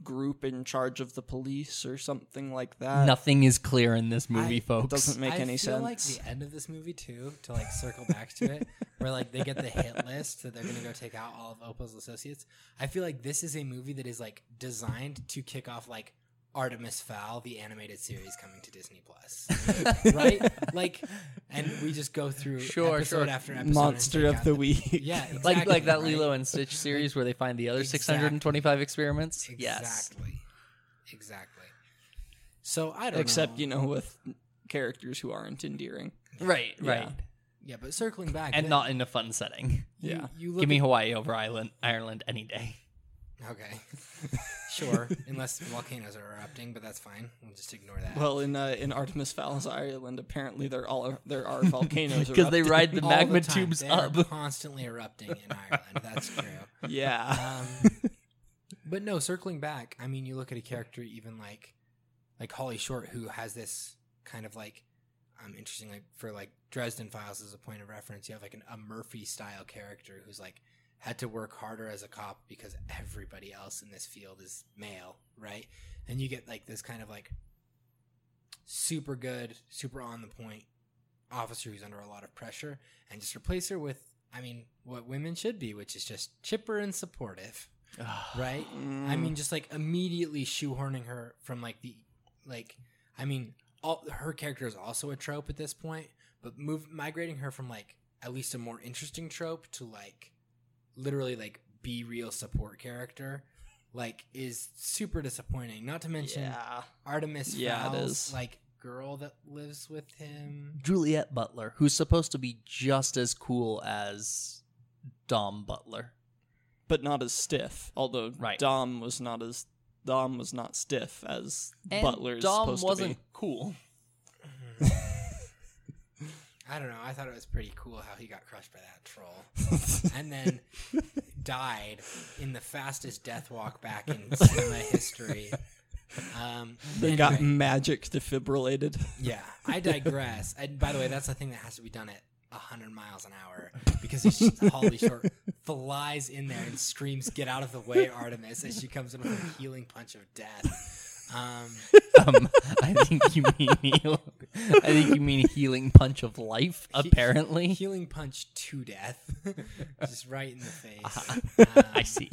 S2: group in charge of the police or something like that.
S3: Nothing is clear in this movie,
S1: I-
S3: folks.
S2: It doesn't make
S1: I
S2: any
S1: feel
S2: sense.
S1: like the end of this movie too, to like circle back to it, [LAUGHS] where like they get the hit list that they're gonna go take out all of Opal's associates. I feel like this is a movie that is like designed to kick off like Artemis Fowl, the animated series coming to Disney Plus, [LAUGHS] right? Like, and we just go through
S3: Sure,
S1: episode
S3: sure.
S1: after episode.
S2: Monster of
S1: out
S2: the week.
S1: yeah, exactly, [LAUGHS]
S3: like like that
S1: right?
S3: Lilo and Stitch series where they find the other
S1: Exactly.
S3: 625 experiments. Yes.
S1: Exactly. Exactly. So I don't
S2: Except,
S1: know.
S2: you know, with characters who aren't endearing.
S3: Right,
S2: Yeah.
S3: right.
S1: Yeah, but circling back
S3: And
S1: then-
S3: not in a fun setting.
S1: you-
S2: Yeah.
S1: You look
S3: Give me Hawaii over Ireland, Ireland any day.
S1: Okay. [LAUGHS] sure. [LAUGHS] Unless volcanoes are erupting, but that's fine. We'll just ignore that.
S2: Well, in uh, in Artemis Fowl's Ireland, apparently there all there are volcanoes [LAUGHS]
S3: Because they
S2: erupting.
S3: ride the [LAUGHS]
S1: All
S3: magma
S1: time,
S3: tubes
S1: they are
S3: up.
S1: constantly erupting in Ireland. That's true.
S2: Yeah.
S1: Um, but no, circling back, I mean, you look at a character even like like Holly Short, who has this kind of like um interesting like for like Dresden Files as a point of reference. You have like an, a Murphy style character who's like had to work harder as a cop because everybody else in this field is male, right? And you get like this kind of like super good, super on the point officer who's under a lot of pressure, and just replace her with, I mean, what women should be, which is just chipper and supportive, [SIGHS] right? I mean, just like immediately shoehorning her from like the, like, I mean, all her character is also a trope at this point, but move migrating her from like at least a more interesting trope to like literally like be real support character like is super disappointing not to mention
S2: yeah.
S1: artemis
S2: Yeah, it
S1: Fowl's,
S2: is.
S1: like girl that lives with him
S3: Juliet Butler, who's supposed to be just as cool as Dom Butler.
S2: But not as stiff. Although
S3: Right.
S2: Dom was not as Dom was not stiff as
S3: And
S2: Butler's
S3: Dom
S2: supposed
S3: wasn't
S2: to
S3: cool. [LAUGHS]
S1: i don't know i thought it was pretty cool how he got crushed by that troll [LAUGHS] and then died in the fastest death walk back in [LAUGHS] cinema history um.
S2: They got magic defibrillated.
S1: Yeah, I [LAUGHS] digress. And by the way, that's the thing that has to be done at 100 miles an hour because just Holly Short flies in there and screams, "Get out of the way, Artemis!" as she comes in with a healing punch of death. Um, [LAUGHS]
S3: Um, I think you mean heal- I think you mean healing punch of life. Apparently,
S1: healing punch to death, [LAUGHS] just right in the face. [LAUGHS]
S3: I
S1: Um,
S3: see.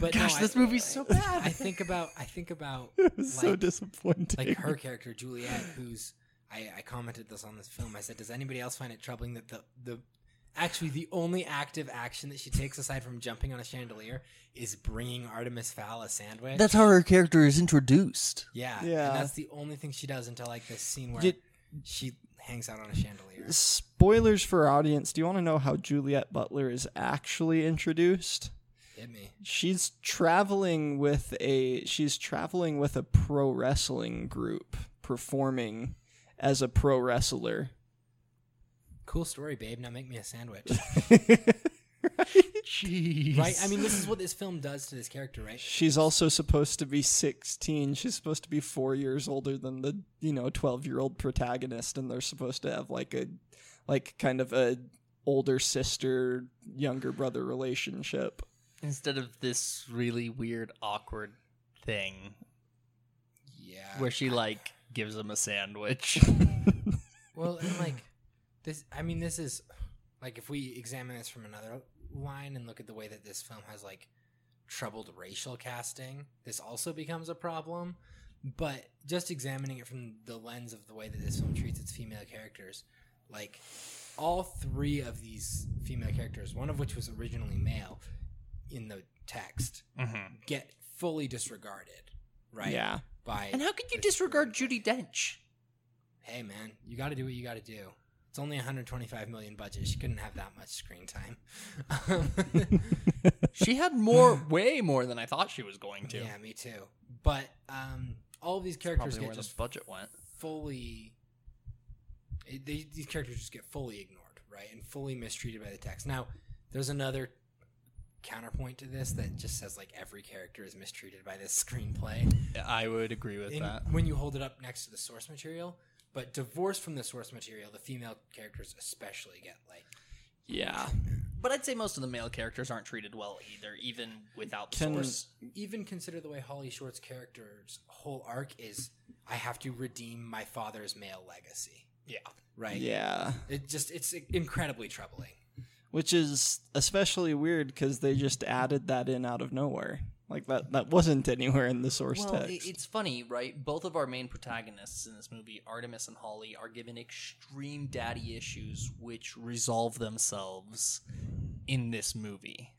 S1: but
S3: Gosh,
S1: no,
S3: this
S1: I,
S3: movie's so bad.
S1: I think about I think about
S2: so
S1: like,
S2: disappointing.
S1: like her character Juliet, who's I, I commented this on this film. I said, does anybody else find it troubling that the the actually the only active action that she takes aside from jumping on a chandelier is bringing Artemis Fowl a sandwich?
S3: That's how her character is introduced.
S1: yeah,
S2: Yeah.
S1: And that's the only thing she does until like this scene where
S2: You-
S1: she hangs out on a chandelier.
S2: Spoilers for our audience. Do you want to know how Juliet Butler is actually introduced?
S1: Hit me.
S2: She's traveling with a she's traveling with a pro wrestling group performing as a pro wrestler.
S1: Cool story, babe. Now make me a sandwich. [LAUGHS]
S3: Jeez.
S1: right? I mean, this is what this film does to this character, right?
S2: She's also supposed to be 16. She's supposed to be 4 years older than the, you know, 12-year-old protagonist and they're supposed to have like a like kind of a older sister younger brother relationship.
S3: Instead of this really weird, awkward thing
S1: Yeah.
S3: where she like gives him a sandwich. [LAUGHS]
S1: Well, and like this, I mean, this is like if we examine this from another line and look at the way that this film has like troubled racial casting, this also becomes a problem. But just examining it from the lens of the way that this film treats its female characters, like all three of these female characters, one of which was originally male in the text,
S3: mm-hmm.
S1: get fully disregarded, right?
S2: Yeah.
S1: By
S3: And how could you disregard
S1: screenplay.
S3: Judi Dench?
S1: hey man, you got to do what you got to do. It's only 125 million budget. She couldn't have that much screen time. [LAUGHS]
S3: She had more, way more than I thought she was going to.
S1: yeah, me too. But um, all of these characters
S3: Probably
S1: get
S3: where the
S1: just
S3: budget went.
S1: fully. it- they, these characters just get fully ignored, right, and fully mistreated by the text. Now, there's another counterpoint to this that just says like every character is mistreated by this [LAUGHS] screenplay.
S3: I would agree with that.
S1: when you hold it up next to the source material. But divorced from the source material, the female characters especially get like
S2: Yeah.
S3: But I'd say most of the male characters aren't treated well either, even without the
S2: Can-
S3: source.
S1: even consider the way Holly Short's character's whole arc is I have to redeem my father's male legacy.
S3: Yeah.
S1: Right?
S2: Yeah.
S1: It just it's incredibly troubling.
S2: Which is especially weird cuz they just added that in out of nowhere. Like that that wasn't anywhere in the source
S3: Well,
S2: text.
S3: it's funny, right? Both of our main protagonists in this movie, Artemis and Holly, are given extreme daddy issues, which resolve themselves in this movie.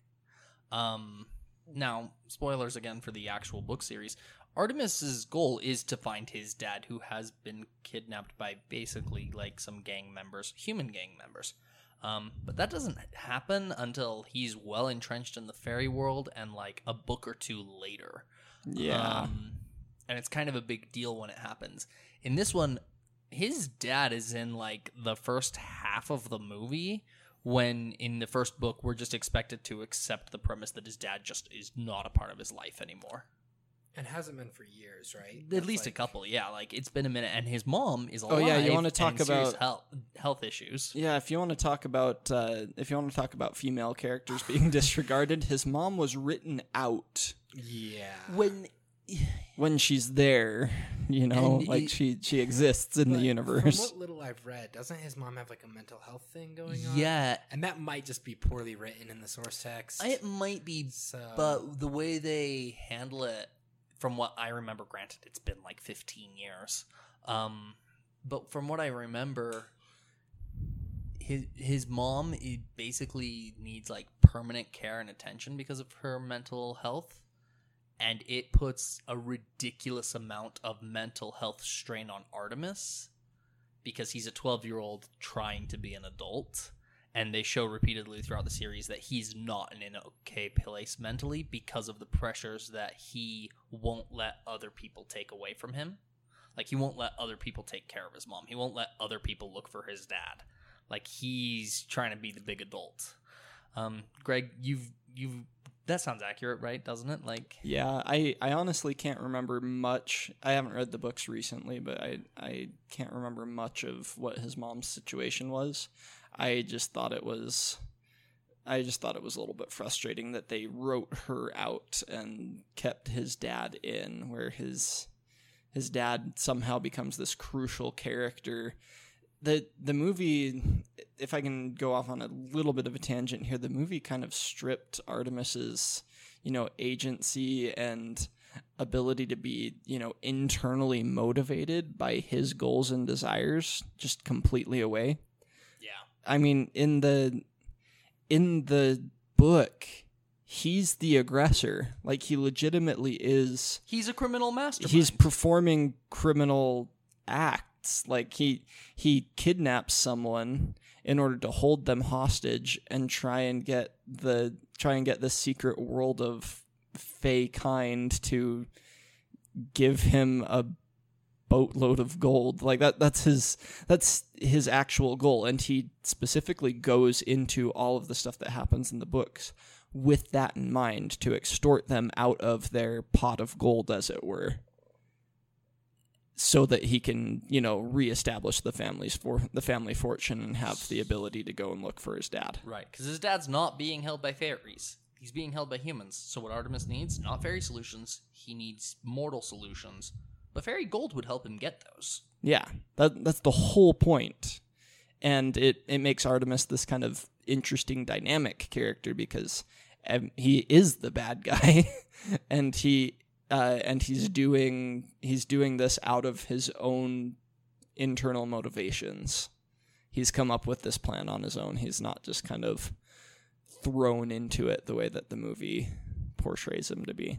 S3: Um, now, spoilers again for the actual book series. Artemis's goal is to find his dad, who has been kidnapped by basically like some gang members, human gang members. Um, but that doesn't happen until he's well entrenched in the fairy world and like a book or two later.
S2: yeah.
S3: Um, and it's kind of a big deal when it happens. In this one, his dad is in like the first half of the movie when in the first book we're just expected to accept the premise that his dad just is not a part of his life anymore.
S1: And hasn't been for years, right?
S3: At
S1: That's
S3: least a couple, yeah. Like it's been a minute, and his mom is
S2: Oh,
S3: alive.
S2: yeah, you wanna talk about-
S3: health health issues.
S2: Yeah, if you want to talk about uh, if you want to talk about female characters being [LAUGHS] disregarded, his mom was written out
S1: Yeah.
S3: When
S2: when she's there. You know,
S3: And
S2: like
S3: it-
S2: she she exists in the universe.
S1: From what little I've read, doesn't his mom have like a mental health thing going on?
S3: yeah,
S1: And that might just be poorly written in the source text.
S3: it might be
S1: so
S3: But the way they handle it, from what I remember, granted, it's been like 15 years. Um, but from what I remember, his his mom basically needs like permanent care and attention because of her mental health, and it puts a ridiculous amount of mental health strain on Artemis because he's a 12 year old trying to be an adult and they show repeatedly throughout the series that he's not in an okay place mentally because of the pressures that he won't let other people take away from him. Like he won't let other people take care of his mom. He won't let other people look for his dad. Like he's trying to be the big adult. Um, Greg, you've you've that sounds accurate, right? Doesn't it? Like
S2: Yeah, I, I honestly can't remember much. I haven't read the books recently, but I I can't remember much of what his mom's situation was. I just thought it was I just thought it was a little bit frustrating that they wrote her out and kept his dad in where his his dad somehow becomes this crucial character. The the movie if I can go off on a little bit of a tangent here, the movie kind of stripped Artemis's, you know, agency and ability to be, you know, internally motivated by his goals and desires just completely away. I mean, in the in the book, he's the aggressor. Like he legitimately is
S3: He's a criminal mastermind.
S2: he's performing criminal acts acts like he he kidnaps someone in order to hold them hostage and try and get the try and get the secret world of fey kind to give him a boatload of gold like that that's his that's his actual goal and he specifically goes into all of the stuff that happens in the books with that in mind to extort them out of their pot of gold as it were so that he can you know reestablish the family's for the family fortune and have the ability to go and look for his dad
S3: Right, because his dad's not being held by fairies. He's being held by humans. So what Artemis needs, not fairy solutions, he needs mortal solutions. But fairy gold would help him get those.
S2: Yeah, that that's the whole point, and it it makes Artemis this kind of interesting dynamic character because um, he is the bad [LAUGHS] guy, and he uh, and he's doing he's doing this out of his own internal motivations. He's come up with this plan on his own. He's not just kind of thrown into it the way that the movie portrays him to be.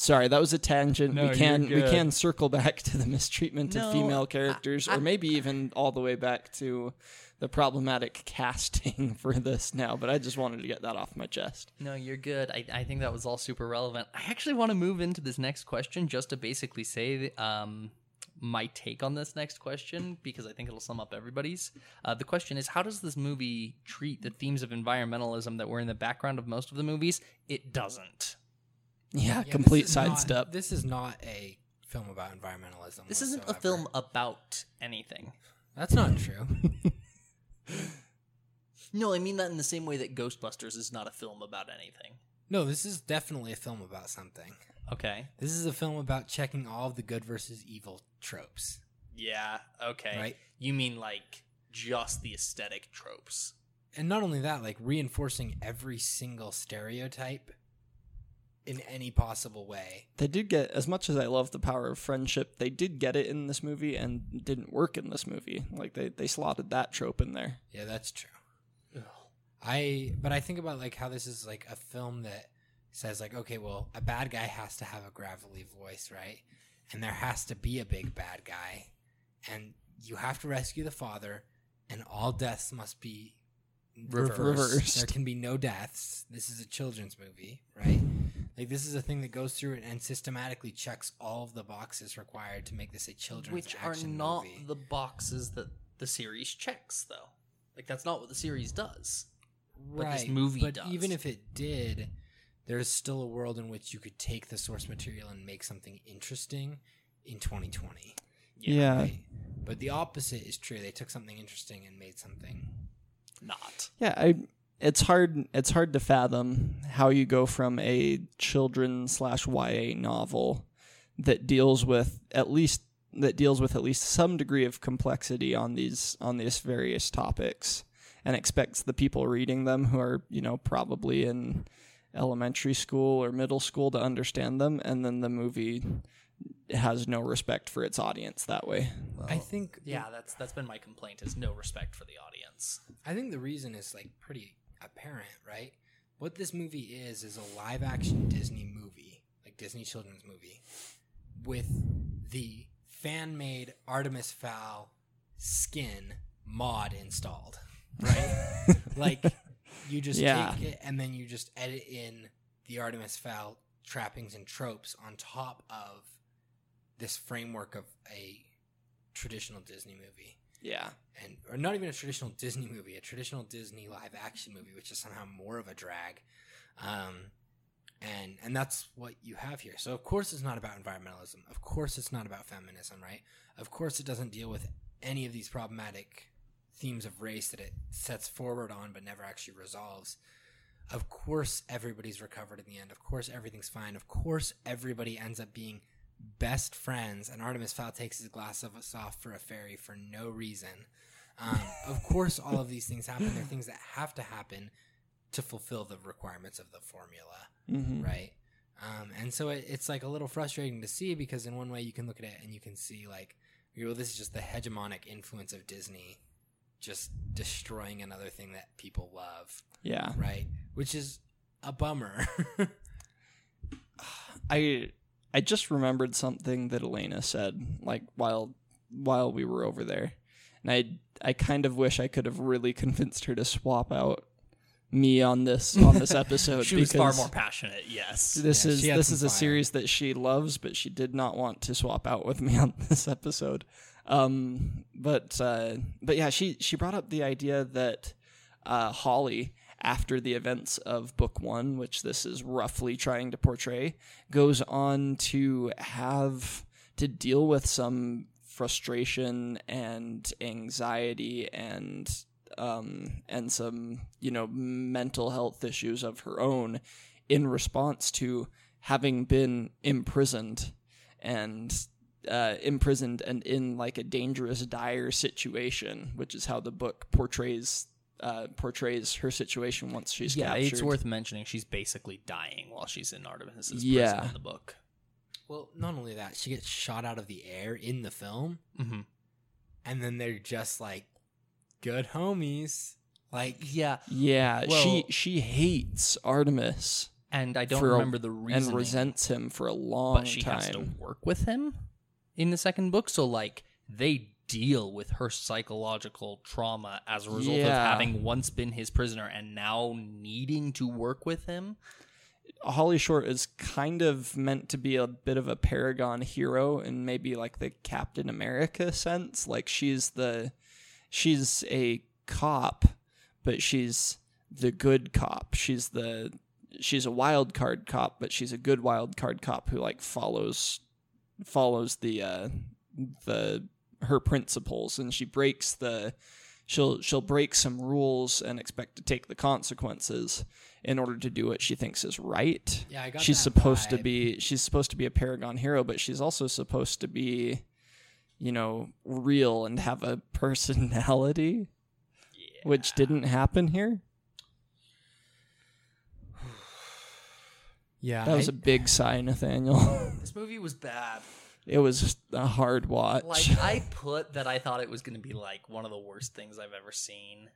S2: Sorry, that was a tangent.
S1: No,
S2: we
S1: you're
S2: can we can circle back to the mistreatment
S3: No,
S2: of female characters,
S3: I-
S2: or maybe even all the way back to the problematic [LAUGHS] casting for this now. But I just wanted to get that off my chest.
S3: No, you're good. I, I think that was all super relevant. I actually want to move into this next question just to basically say um, my take on this next question because I think it'll sum up everybody's. Uh, the question is How does this movie treat the themes of environmentalism that were in the background of most of the movies? It doesn't.
S2: Yeah,
S1: Yeah,
S2: complete
S1: this is
S2: sidestep.
S1: This is not a film about environmentalism.
S3: This isn't a film about anything.
S1: That's not true. [LAUGHS]
S3: No, I mean that in the same way that Ghostbusters is not a film about anything.
S1: no, this is definitely a film about something.
S3: Okay.
S1: This is a film about checking all of the good versus evil tropes.
S3: Yeah, okay.
S1: Right.
S3: You mean like just the aesthetic tropes.
S1: And not only that, like reinforcing every single stereotype in any possible way.
S2: They did get as much as I love the power of friendship. They did get it in this movie and didn't work in this movie. Like they they slotted that trope in there.
S1: Yeah, that's true. I but I think about like how this is like a film that says like okay, well, a bad guy has to have a gravelly voice, right? And there has to be a big bad guy. And you have to rescue the father and all deaths must be reversed.
S2: Reversed.
S1: There can be no deaths. This is a children's movie, right? Like this is a thing that goes through it and systematically checks all of the boxes required to make this a children's movie.
S3: Which are
S1: action
S3: not
S1: movie.
S3: the boxes that the series checks, though. Like that's not what the series does. but this movie
S1: but
S3: does.
S1: even if it did, there's still a world in which you could take the source material and make something interesting in 2020.
S2: Yeah.
S1: right? But the opposite is true. They took something interesting and made something.
S3: Not.
S2: Yeah, I it's hard it's hard to fathom how you go from a children slash YA novel that deals with at least that deals with at least some degree of complexity on these on these various topics and expects the people reading them who are, you know, probably in elementary school or middle school to understand them and then the movie has no respect for its audience that way.
S1: I think.
S3: Yeah, that's that's been my complaint is no respect for the audience.
S1: I think the reason is like pretty apparent, right? What this movie is is a live action Disney movie, like Disney children's movie, with the fan made Artemis Fowl skin mod installed, right? [LAUGHS] like you just
S2: Yeah.
S1: take it and then you just edit in the Artemis Fowl trappings and tropes on top of this framework of a traditional Disney movie
S2: Yeah.
S1: and or not even a traditional Disney movie, a traditional Disney live action movie, which is somehow more of a drag. Um, and and that's what you have here. So of course it's not about environmentalism. Of course it's not about feminism, right? Of course it doesn't deal with any of these problematic themes of race that it sets forward on but never actually resolves. Of course everybody's recovered in the end. Of course everything's fine. Of course everybody ends up being best friends and Artemis Fowl takes his glass of us off for a fairy for no reason. Um, of course all of these things happen. They're things that have to happen to fulfill the requirements of the formula
S2: Mhm.
S1: right? Um, and so it, it's like a little frustrating to see because in one way you can look at it and you can see like, well, this is just the hegemonic influence of Disney, just destroying another thing that people love,
S2: Yeah.
S1: right? Which is a bummer. [LAUGHS]
S2: I I just remembered something that Elena said like while while we were over there, and I I kind of wish I could have really convinced her to swap out me on this on this [LAUGHS] episode.
S3: She was far more passionate. Yes.
S2: This
S1: Yeah,
S2: is this is a
S1: fire.
S2: series that she loves, but she did not want to swap out with me [LAUGHS] on this episode. Um, but uh, but yeah, she she brought up the idea that uh, Holly, after the events of book one, which this is roughly trying to portray, goes on to have to deal with some frustration and anxiety and um, and some you know mental health issues of her own in response to having been imprisoned and uh, imprisoned and in like a dangerous, dire situation, which is how the book portrays uh, portrays her situation once she's
S3: yeah,
S2: captured.
S3: it's worth mentioning she's basically dying while she's in Artemis's
S2: Yeah.
S3: prison in the book.
S1: Well, not only that, she gets shot out of the air in the film,
S3: Mm-hmm.
S1: and then they're just like good homies. Like,
S3: Yeah,
S2: Yeah,
S3: Well-
S2: she she hates Artemis
S3: and I don't
S2: For a-
S3: remember the reason.
S2: and resents him for a long
S3: but she
S2: time.
S3: has to work with him in the second book. So like they deal with her psychological trauma as a result of having once been his prisoner and now needing to work with him.
S2: Holly Short is kind of meant to be a bit of a paragon hero in maybe like the Captain America sense. Like she's the she's a cop, but she's the good cop. She's the she's a wild card cop, but she's a good wild card cop who like follows follows the uh the her principles and she breaks the she'll she'll break some rules and expect to take the consequences in order to do what she thinks is right.
S1: yeah, I got
S2: She's supposed to be she's supposed to be a paragon hero, but she's also supposed to be you know, real and have a [LAUGHS] personality, which didn't happen here. [SIGHS]
S1: Yeah,
S2: That was
S1: I-
S2: a big sigh, Nathaniel. [LAUGHS]
S3: This movie was bad.
S2: It was a hard watch.
S3: Like [LAUGHS] I put that I thought it was going to be like one of the worst things I've ever seen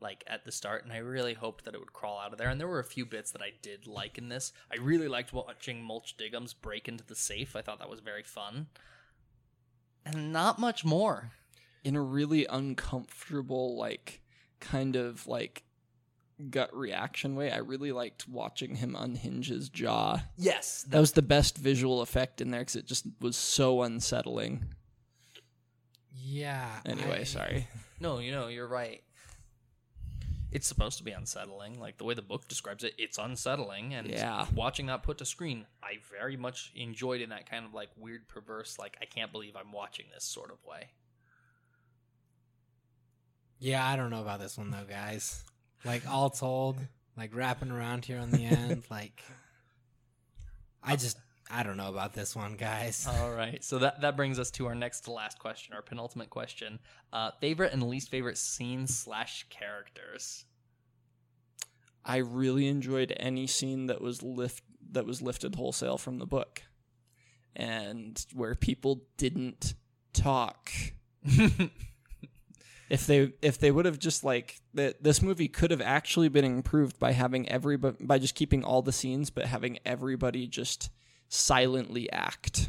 S3: like at the start and I really hoped that it would crawl out of there and there were a few bits that I did like in this. I really liked watching Mulch Diggums break into the safe. I thought that was very fun. And not much more.
S2: in a really uncomfortable, like kind of like gut reaction way. I really liked watching him unhinge his jaw.
S3: Yes,
S2: That was the best visual effect in there because it just was so unsettling.
S1: yeah.
S2: Anyway,
S1: I-
S2: sorry.
S3: No, you know, you're right. It's supposed to be unsettling. Like the way the book describes it, it's unsettling. And
S2: Yeah.
S3: watching that put to screen, I very much enjoyed in that kind of like weird, perverse, like I can't believe I'm watching this sort of way.
S1: Yeah, I don't know about this one though, guys. Like all told, like wrapping around here on the end, [LAUGHS] like I just I don't know about this one, guys. [LAUGHS]
S3: All right. So that that brings us to our next to last question, our penultimate question. Uh, favorite and least favorite scenes slash characters.
S2: I really enjoyed any scene that was lift that was lifted wholesale from the book, and where people didn't talk. [LAUGHS] if they if they would have just like that this movie could have actually been improved by having everybody by just keeping all the scenes but having everybody just silently act.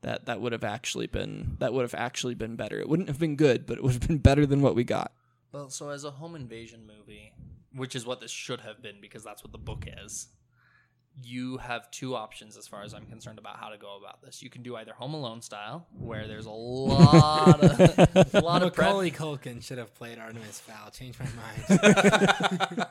S2: That that would have actually been that would have actually been better. It wouldn't have been good but it would have been better than what we got.
S3: Well, so as a home invasion movie, which is what this should have been because that's what the book is, you have two options as far as I'm concerned about how to go about this. You can do either Home Alone style, where there's a lot of [LAUGHS] a lot of prep.
S1: Macaulay Culkin should have played Artemis Fowl. Change my mind.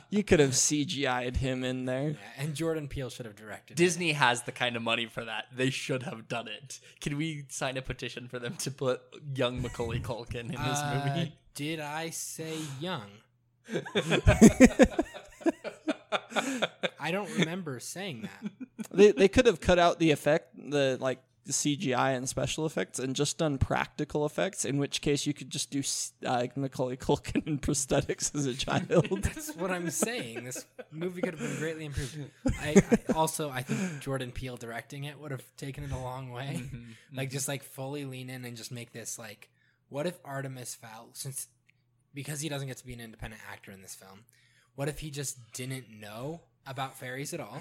S1: [LAUGHS]
S2: you could have cgi'd him in there
S1: yeah, and Jordan Peele should have directed. it.
S3: Disney has the kind of money for that. They should have done it. Can we sign a petition for them to put young Macaulay Culkin in this
S1: Uh,
S3: movie?
S1: Did I say young? [LAUGHS] I don't remember saying that. [LAUGHS]
S2: they, they could have cut out the effect the like the cgi and special effects and just done practical effects in which case you could just do s- uh, macaulay culkin in prosthetics as a child [LAUGHS]
S1: That's what I'm saying. This movie could have been greatly improved. I, I also I think Jordan Peele directing it would have taken it a long way. [LAUGHS] Like just like fully lean in and just make this like, what if Artemis Fowl since because he doesn't get to be an independent actor in this film, what if he just didn't know about fairies at all?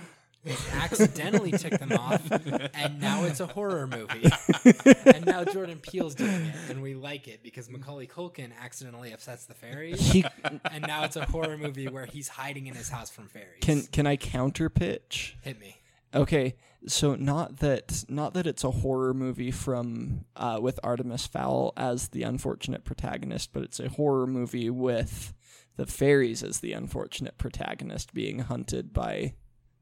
S1: accidentally ticked them off, and now it's a horror movie. [LAUGHS] and now Jordan Peele's doing it, and we like it because Macaulay Culkin accidentally upsets the fairies,
S2: He,
S1: and now it's a horror movie where he's hiding in his house from fairies.
S2: can can I counter pitch?
S1: hit me?
S2: Okay, so not that not that it's a horror movie from uh, with Artemis Fowl as the unfortunate protagonist, but it's a horror movie with the fairies as the unfortunate protagonist being hunted by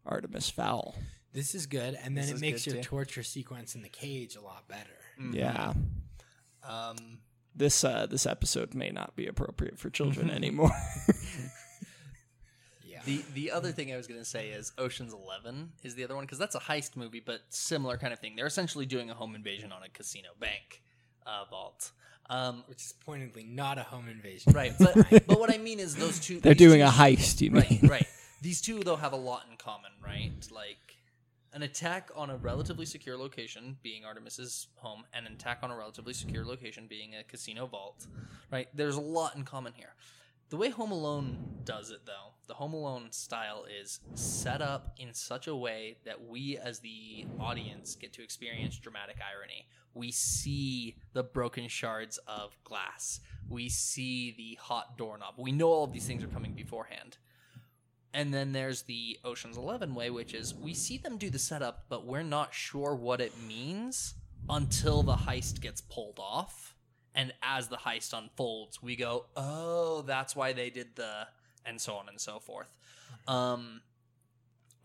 S2: Artemis Fowl.
S1: This is good, and then
S3: This
S1: it
S3: is
S1: makes your
S3: too.
S1: torture sequence in the cage a lot better.
S2: Yeah.
S3: Um,
S2: This uh, this episode may not be appropriate for children anymore. [LAUGHS]
S1: Yeah.
S3: the the other thing I was going to say is Ocean's Eleven is the other one because that's a heist movie, but similar kind of thing. They're essentially doing a home invasion on a casino bank uh, vault. Um,
S1: Which is pointedly not a home invasion.
S3: right, but, [LAUGHS] but what I mean is those two.
S2: They're
S3: these
S2: doing
S3: two
S2: a heist, you mean?
S3: right, right. These two though have a lot in common, right? Like an attack on a relatively secure location, being Artemis's home, and an attack on a relatively secure location, being a casino vault, right? There's a lot in common here. The way Home Alone does it, though, the Home Alone style is set up in such a way that we, as the audience, get to experience dramatic irony. We see the broken shards of glass. We see the hot doorknob. We know all of these things are coming beforehand. And then there's the Ocean's Eleven way, which is we see them do the setup, but we're not sure what it means until the heist gets pulled off. And as the heist unfolds, we go, oh, that's why they did the, and so on and so forth. Um,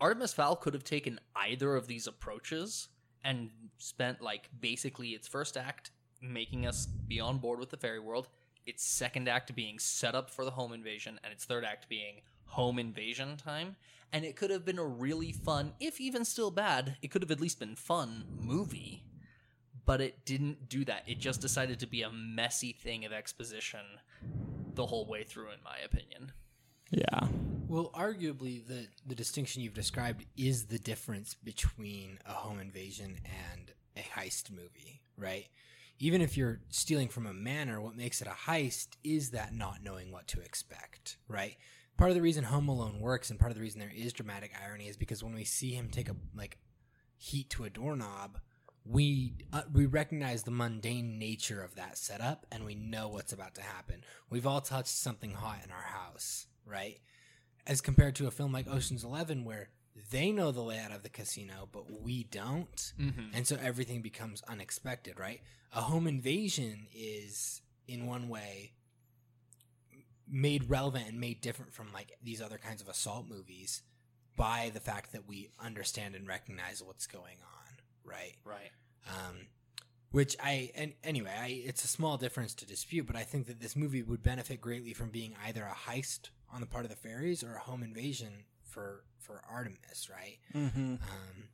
S3: Artemis Fowl could have taken either of these approaches and spent like basically its first act making us be on board with the fairy world, its second act being set up for the home invasion, and its third act being home invasion time. And it could have been a really fun, if even still bad, it could have at least been fun movie. But it didn't do that. It just decided to be a messy thing of exposition the whole way through, in my opinion.
S2: Yeah.
S1: Well, arguably, the, the distinction you've described is the difference between a home invasion and a heist movie, right? Even if you're stealing from a manor, what makes it a heist is that not knowing what to expect, right? Part of the reason Home Alone works and part of the reason there is dramatic irony is because when we see him take a like heat to a doorknob, we uh, we recognize the mundane nature of that setup and we know what's about to happen. We've all touched something hot in our house, right? As compared to a film like Ocean's 11 where they know the layout of the casino but we don't. And so everything becomes unexpected, right? A home invasion is in one way made relevant and made different from like these other kinds of assault movies by the fact that we understand and recognize what's going on, right?
S3: Right.
S1: Um, which I and anyway, I it's a small difference to dispute, but I think that this movie would benefit greatly from being either a heist on the part of the fairies or a home invasion for for Artemis, right?
S2: Mm-hmm.
S1: Um,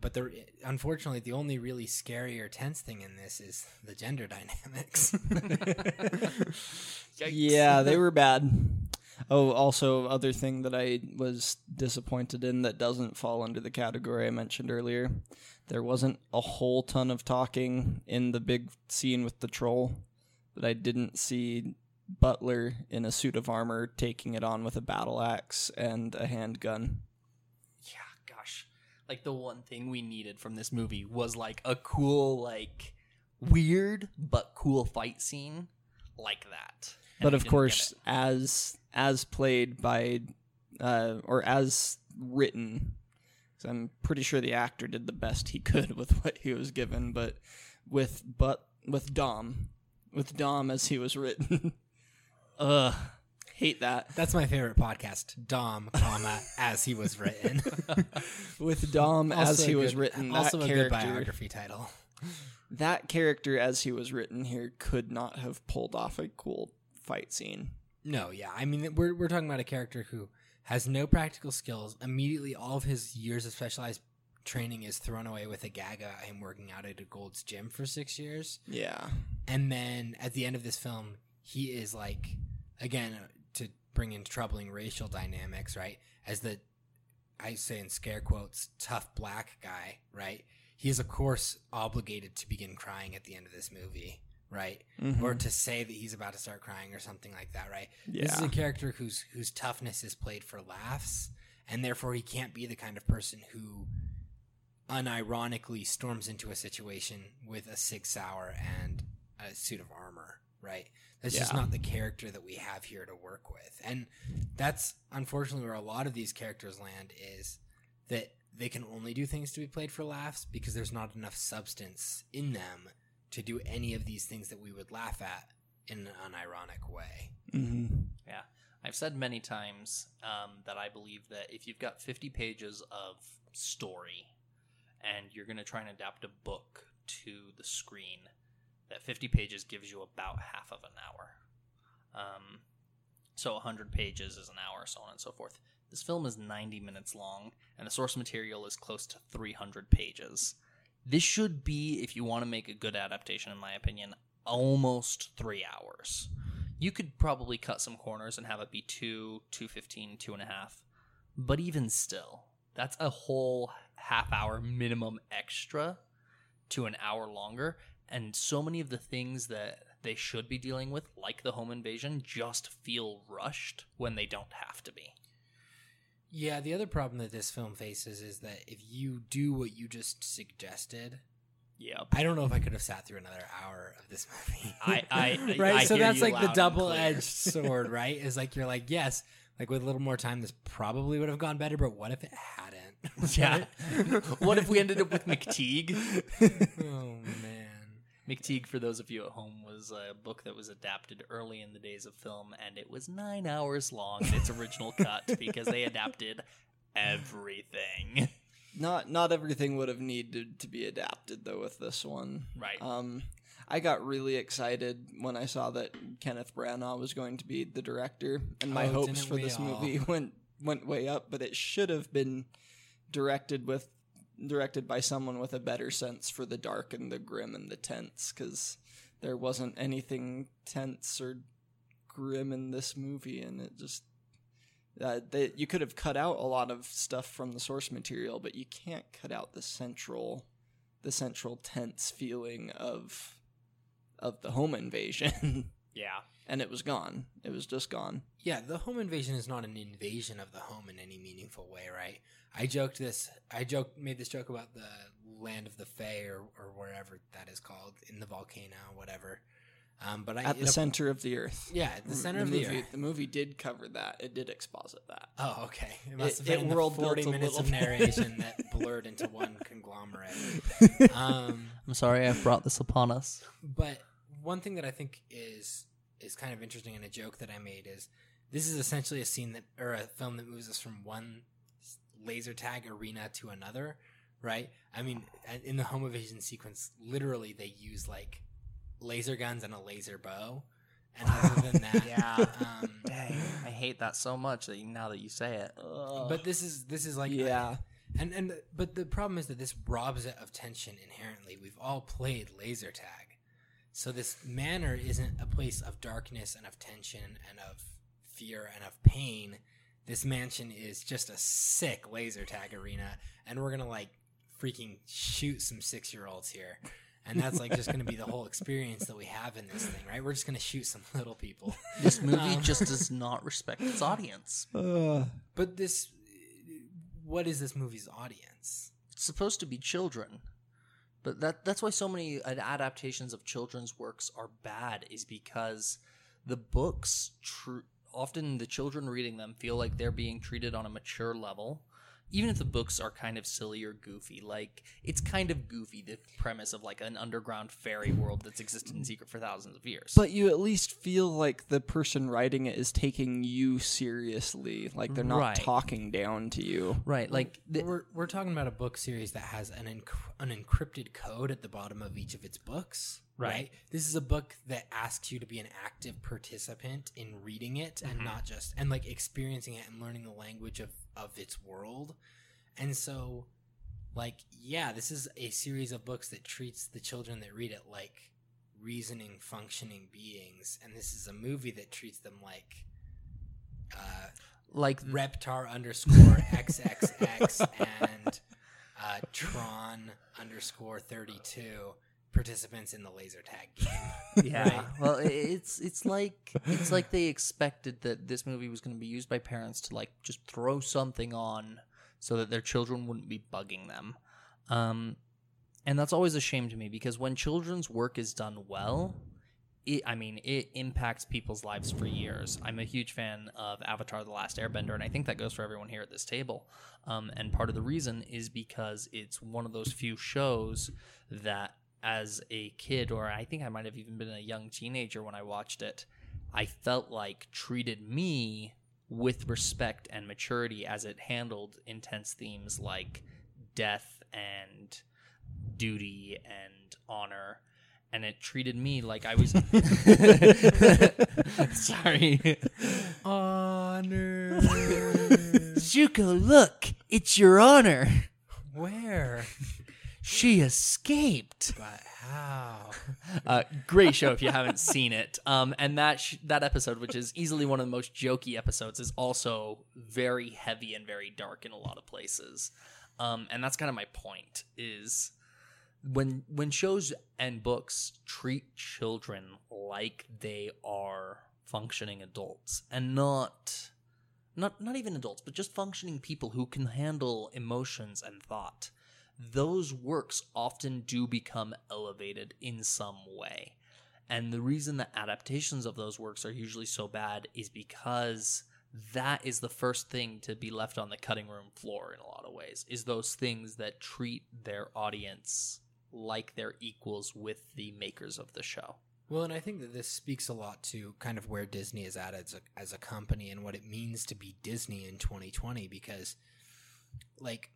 S1: but the unfortunately, the only really scary or tense thing in this is the gender [LAUGHS] dynamics. [LAUGHS] [LAUGHS]
S2: Yeah, they were bad. Oh, also, other thing that I was disappointed in that doesn't fall under the category I mentioned earlier. There wasn't a whole ton of talking in the big scene with the troll, but I didn't see Butler in a suit of armor taking it on with a battle axe and a handgun.
S3: yeah, gosh, like the one thing we needed from this movie was like a cool, like weird but cool fight scene like that. And
S2: but of course, as as played by, uh, or as written, 'cause I'm pretty sure the actor did the best he could [LAUGHS] with what he was given. But with but with Dom, with Dom as he was written, [LAUGHS] ugh, hate that.
S1: That's my favorite podcast, Dom, comma [LAUGHS] as he was written.
S2: With Dom as
S1: Also
S2: he
S1: a
S2: was
S1: good-
S2: written,
S1: also
S2: that
S1: a good
S2: character,
S1: biography title.
S2: that character as he was written here could not have pulled off a cool fight scene.
S1: No, yeah. I mean, we're, we're talking about a character who has no practical skills. Immediately, all of his years of specialized training is thrown away with a gag about him working out at a Gold's Gym for six years.
S2: Yeah,
S1: And then at the end of this film, he is like, again, to bring in troubling racial dynamics, right? As the, I say in scare quotes, tough black guy, right? He is, of course, obligated to begin crying at the end of this movie, right? Or mm-hmm. to say that he's about to start crying or something like that, right? This is a character whose whose toughness is played for laughs, and therefore he can't be the kind of person who unironically storms into a situation with a Sig Sauer and a suit of armor, right? That's just not the character that we have here to work with. And that's unfortunately where a lot of these characters land is that they can only do things to be played for laughs because there's not enough substance in them to do any of these things that we would laugh at in an unironic way.
S2: Mm-hmm.
S3: Yeah. I've said many times um, that I believe that if you've got 50 pages of story and you're going to try and adapt a book to the screen, that 50 pages gives you about half of an hour. Um, so 100 pages is an hour, so on and so forth. This film is 90 minutes long, and the source material is close to 300 pages. This should be, if you want to make a good adaptation, in my opinion, almost three hours. You could probably cut some corners and have it be two, two fifteen, two and a half. But even still, that's a whole half hour minimum extra to an hour longer. And so many of the things that they should be dealing with, like the home invasion, just feel rushed when they don't have to be.
S1: Yeah, the other problem that this film faces is that if you do what you just suggested,
S3: Yep.
S1: I don't know if I could have sat through another hour of this movie. [LAUGHS]
S3: I- I- [LAUGHS]
S1: right.
S3: I
S1: so that's like the double-edged [LAUGHS] sword, right? Is like you're like, yes, like with a little more time, this probably would have gone better. But what if it hadn't?
S3: Yeah. what if we ended up with McTeague?
S1: oh man.
S3: McTeague, for those of you at home, was a book that was adapted early in the days of film, and it was nine hours long in its original [LAUGHS] cut because they adapted everything.
S2: Not not everything would have needed to be adapted though with this one.
S3: Right.
S2: Um, I got really excited when I saw that Kenneth Branagh was going to be the director, and my
S1: Oh,
S2: hopes for this
S1: all?
S2: movie [LAUGHS] went went way up. But it should have been directed with directed by someone with a better sense for the dark and the grim and the tense, because there wasn't anything tense or grim in this movie, and it just uh, they, you could have cut out a lot of stuff from the source material, but you can't cut out the central, the central tense feeling of, of the home invasion, [LAUGHS]
S3: Yeah.
S2: and it was gone. It was just gone.
S1: Yeah, the home invasion is not an invasion of the home in any meaningful way, right? I joked this. I joked, made this joke about the land of the Fae or, or wherever that is called in the volcano, whatever. Um, but I,
S2: At the
S1: it-
S2: center of the earth.
S1: yeah, at the center
S2: the
S1: of the
S2: movie,
S1: earth.
S2: The movie did cover that. It did exposit that.
S1: Oh, okay. It must
S2: It-
S1: have been
S2: it world built
S1: forty
S2: a
S1: minutes of
S2: little
S1: narration that [LAUGHS] blurred into one conglomerate. [LAUGHS] Um,
S3: I'm sorry I've brought this upon us.
S1: But one thing that I think is is kind of interesting and a joke that I made is this is essentially a scene that or a film that moves us from one laser tag arena to another, right? I mean, in the home evasion sequence, literally they use like laser guns and a laser bow, and other than [LAUGHS] that,
S3: Yeah.
S1: Um,
S3: Dang, I hate that so much that you, now that you say it.
S1: but this is this is like
S2: yeah.
S1: and and but the problem is that this robs it of tension inherently. We've all played laser tag, so this manor isn't a place of darkness and of tension and of fear and of pain. This mansion is just a sick laser tag arena, and we're gonna like freaking shoot some six year olds here. And that's like just going to be the whole experience that we have in this thing, right? We're just going to shoot some [LAUGHS] little people.
S3: This movie
S1: Um,
S3: just does not respect its audience. [LAUGHS]
S1: But this, what is this movie's audience?
S3: It's supposed to be children. But that that's why so many adaptations of children's works are bad is because the books tr- often the children reading them feel like they're being treated on a mature level. Even if the books are kind of silly or goofy, like it's kind of goofy the premise of like an underground fairy world that's existed in mm. secret for thousands of years.
S2: But you at least feel like the person writing it is taking you seriously. Like they're not
S3: Right.
S2: talking down to you.
S3: right, like the,
S1: we're we're talking about a book series that has an enc- an encrypted code at the bottom of each of its books. Right.
S3: Right.
S1: This is a book that asks you to be an active participant in reading it and not just and like experiencing it and learning the language of of its world. And so like yeah, this is a series of books that treats the children that read it like reasoning functioning beings and this is a movie that treats them like uh
S3: like
S1: Reptar underscore [LAUGHS] XXX and uh, Tron underscore 32 participants in the laser tag game. [LAUGHS]
S3: Yeah.
S1: Right.
S3: Well, it's it's like it's like they expected that this movie was going to be used by parents to like just throw something on so that their children wouldn't be bugging them. Um and that's always a shame to me because when children's work is done well, it, I mean, it impacts people's lives for years. I'm a huge fan of Avatar: The Last Airbender, and I think that goes for everyone here at this table. Um, and part of the reason is because it's one of those few shows that, as a kid, or I think I might have even been a young teenager when I watched it, I felt like treated me with respect and maturity as it handled intense themes like death and duty and honor and it treated me like I was [LAUGHS] [LAUGHS] sorry
S1: Honor. [LAUGHS]
S3: Zuko look it's your honor
S1: Where?
S3: She escaped.
S1: But how?
S3: uh, great show if you haven't seen it. Um, and that sh- that episode which is easily one of the most jokey episodes is also very heavy and very dark in a lot of places. Um, and that's kind of my point is when when shows and books treat children like they are functioning adults and not not not even adults but just functioning people who can handle emotions and thought those works often do become elevated in some way and the reason that adaptations of those works are usually so bad is because that is the first thing to be left on the cutting room floor in a lot of ways is those things that treat their audience like they're equals with the makers of the show.
S1: Well, and I think that this speaks a lot to kind of where Disney is at as a, as a company and what it means to be Disney in 2020 because, like,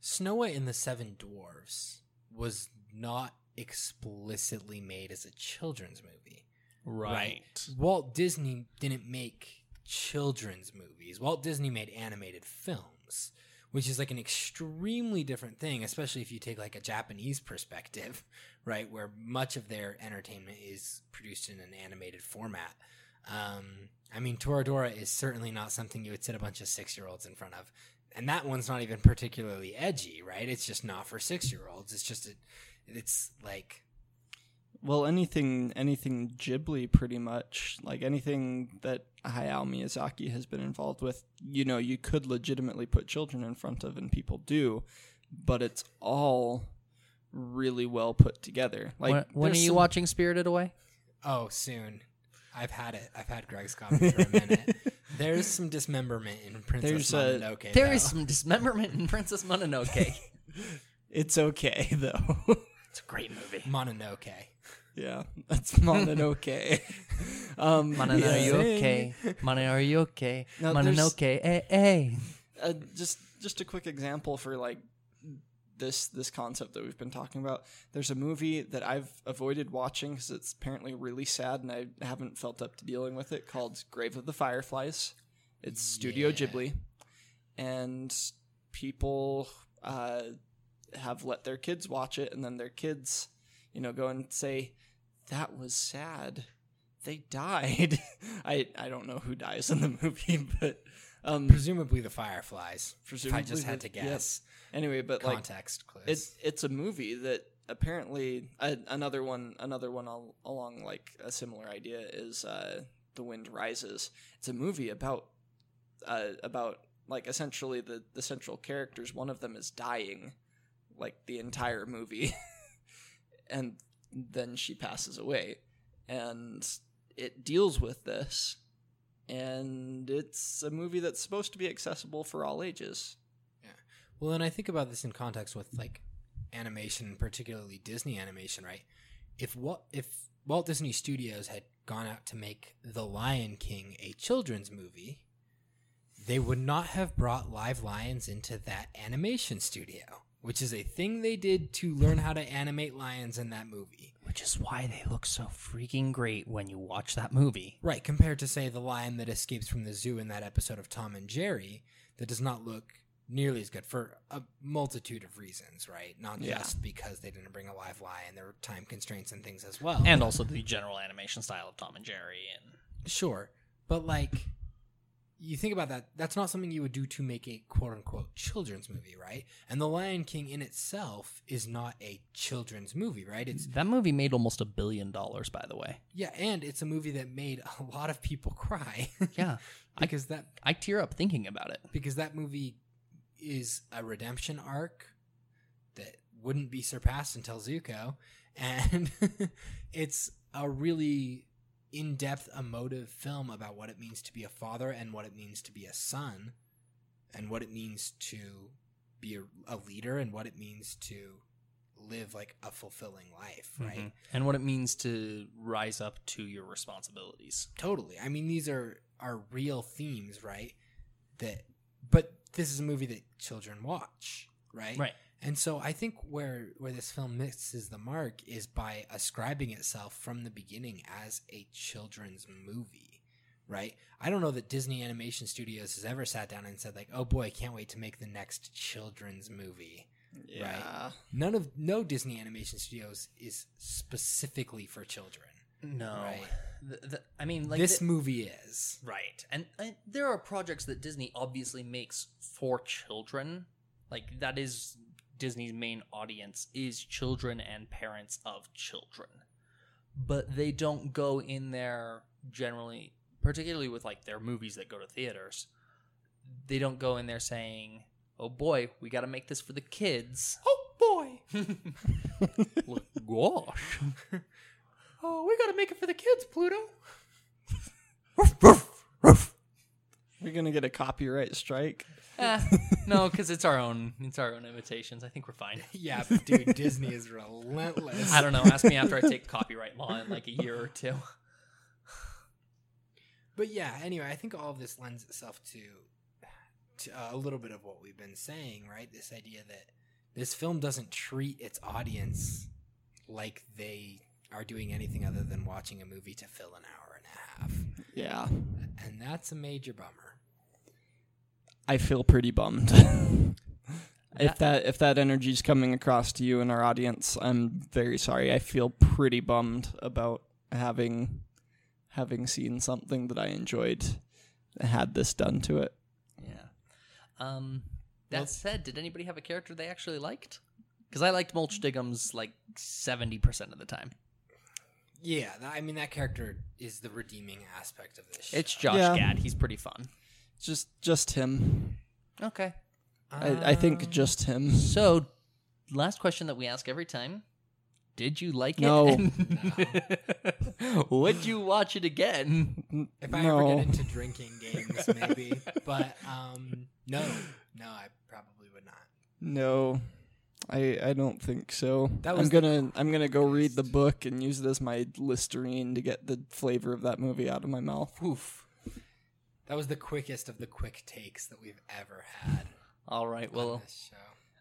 S1: Snow White and the Seven Dwarfs was not explicitly made as a children's movie. Right. Walt Disney didn't make children's movies. Walt Disney made animated films, which is like an extremely different thing, especially if you take like a Japanese perspective, [LAUGHS] right, where much of their entertainment is produced in an animated format. Um, I mean, Toradora is certainly not something you would sit a bunch of six year olds in front of. And that one's not even particularly edgy, right? It's just not for six year olds. It's just, a, it's like,
S2: Well, anything anything Ghibli, pretty much like anything that Hayao Miyazaki has been involved with, you know, you could legitimately put children in front of, and people do, but it's all really well put together. Like,
S3: when when are you
S2: some-
S3: watching Spirited Away?
S1: Oh, soon. I've had it. I've had Greg's copy for a minute. [LAUGHS] There's some dismemberment in Princess
S2: There's a-
S1: Mononoke.
S3: There is
S1: though.
S3: some dismemberment in Princess Mononoke. [LAUGHS]
S2: It's okay though.
S3: it's a great movie.
S1: Mononoke.
S2: yeah, that's Mononoke. [LAUGHS] um,
S3: Mana, are
S2: yeah.
S3: you okay? Mana, are you okay?
S2: Now,
S3: Mononoke, eh, eh.
S2: uh, just just a quick example for like this this concept that we've been talking about. There's a movie that I've avoided watching because it's apparently really sad, and I haven't felt up to dealing with it. Called Grave of the Fireflies. It's Studio
S1: Yeah.
S2: Ghibli, and people uh, have let their kids watch it, and then their kids, you know, go and say, "That was sad." They died. [LAUGHS] I I don't know who dies in the [LAUGHS] movie, but um,
S1: Presumably the Fireflies. if I just had to guess.
S2: Anyway, but like
S1: Context clues.
S2: it's it's a movie that apparently uh, another one another one al- along like a similar idea is uh, the wind rises. It's a movie about uh, about like essentially the the central characters. One of them is dying like the entire movie [LAUGHS] and then she passes away. And it deals with this and it's a movie that's supposed to be accessible for all ages
S1: Well, and I think about this in context with like animation, particularly Disney animation, right? If what if Walt Disney Studios had gone out to make The Lion King a children's movie, they would not have brought live lions into that animation studio, which is a thing they did to learn how to animate lions in that movie.
S3: Which is why they look so freaking great when you watch that movie.
S1: Right, compared to say the lion that escapes from the zoo in that episode of Tom and Jerry that does not look nearly as good for a multitude of reasons, right? Not
S2: Yeah.
S1: just because they didn't bring a live lion, there were time constraints and things as well.
S3: And also the general animation style of Tom and Jerry and
S1: sure, but like you think about that, that's not something you would do to make a quote unquote children's movie, right? And The Lion King in itself is not a children's movie, right? It's
S3: That movie made almost a billion dollars, by the way.
S1: yeah, and it's a movie that made a lot of people [LAUGHS] cry
S3: Yeah, [LAUGHS]
S1: because that
S3: I tear up thinking about it.
S1: because that movie is a redemption arc that wouldn't be surpassed until Zuko, and [LAUGHS] it's a really in-depth, emotive film about what it means to be a father and what it means to be a son, and what it means to be a, a leader and what it means to live like a fulfilling life, right?
S3: Mhm. And what it means to rise up to your responsibilities.
S1: Totally. I mean, these are are real themes, right? That, but this is a movie that children watch, right?
S3: Right.
S1: And so I think where where this film misses the mark is by ascribing itself from the beginning as a children's movie, right? I don't know that Disney Animation Studios has ever sat down and said like, "Oh boy, can't wait to make the next children's movie."
S2: Yeah.
S1: None of no Disney Animation Studios is specifically for children.
S3: No,
S1: Right.
S3: The- the- I mean, like
S1: this
S3: the-
S1: movie is.
S3: right, and, and there are projects that Disney obviously makes for children. Like that is Disney's main audience is children and parents of children, but they don't go in there generally, particularly with like their movies that go to theaters. They don't go in there saying, "Oh boy, we got to make this for the kids."
S1: Oh boy. [LAUGHS]
S3: Look, gosh. [LAUGHS]
S1: Oh, we gotta make it for the kids, Pluto.
S2: We're gonna get a copyright strike.
S3: Eh, no, because it's our own. It's our own imitations. I think we're fine. [LAUGHS]
S1: Yeah, but dude, Disney is relentless.
S3: I don't know. Ask me after I take copyright law in like a year or two.
S1: But yeah, anyway, I think all of this lends itself to, to uh, a little bit of what we've been saying, right? This idea that this film doesn't treat its audience like they are doing anything other than watching a movie to fill an hour and a half.
S2: Yeah.
S1: And that's a major bummer.
S2: I feel pretty bummed. [LAUGHS] if that if that energy's coming across to you and our audience, I'm very sorry. I feel pretty bummed about having having seen something that I enjoyed had this done to it.
S3: Yeah. Um. That
S1: Well-
S3: said, did anybody have a character they actually liked? Because I liked Mulch Diggums like seventy percent of the time.
S1: Yeah, that, I mean, that character is the redeeming aspect of this.
S3: It's. Josh
S2: Yeah.
S3: Gad. He's pretty fun.
S2: Just just him.
S3: Okay.
S2: I, I think
S1: Um,
S2: just him.
S3: So, last question that we ask every time: Did you like
S2: No.
S3: it? [LAUGHS] Would you watch it again?
S1: If I
S2: no.
S1: ever get into drinking games, maybe. [LAUGHS] but um, no, no, I probably would not.
S2: No. I I don't think so.
S1: That
S2: I'm gonna I'm gonna go read the book and use it as my Listerine to get the flavor of that movie out of my mouth.
S1: Oof. That was the quickest of the quick takes that we've ever had
S3: All right. Well.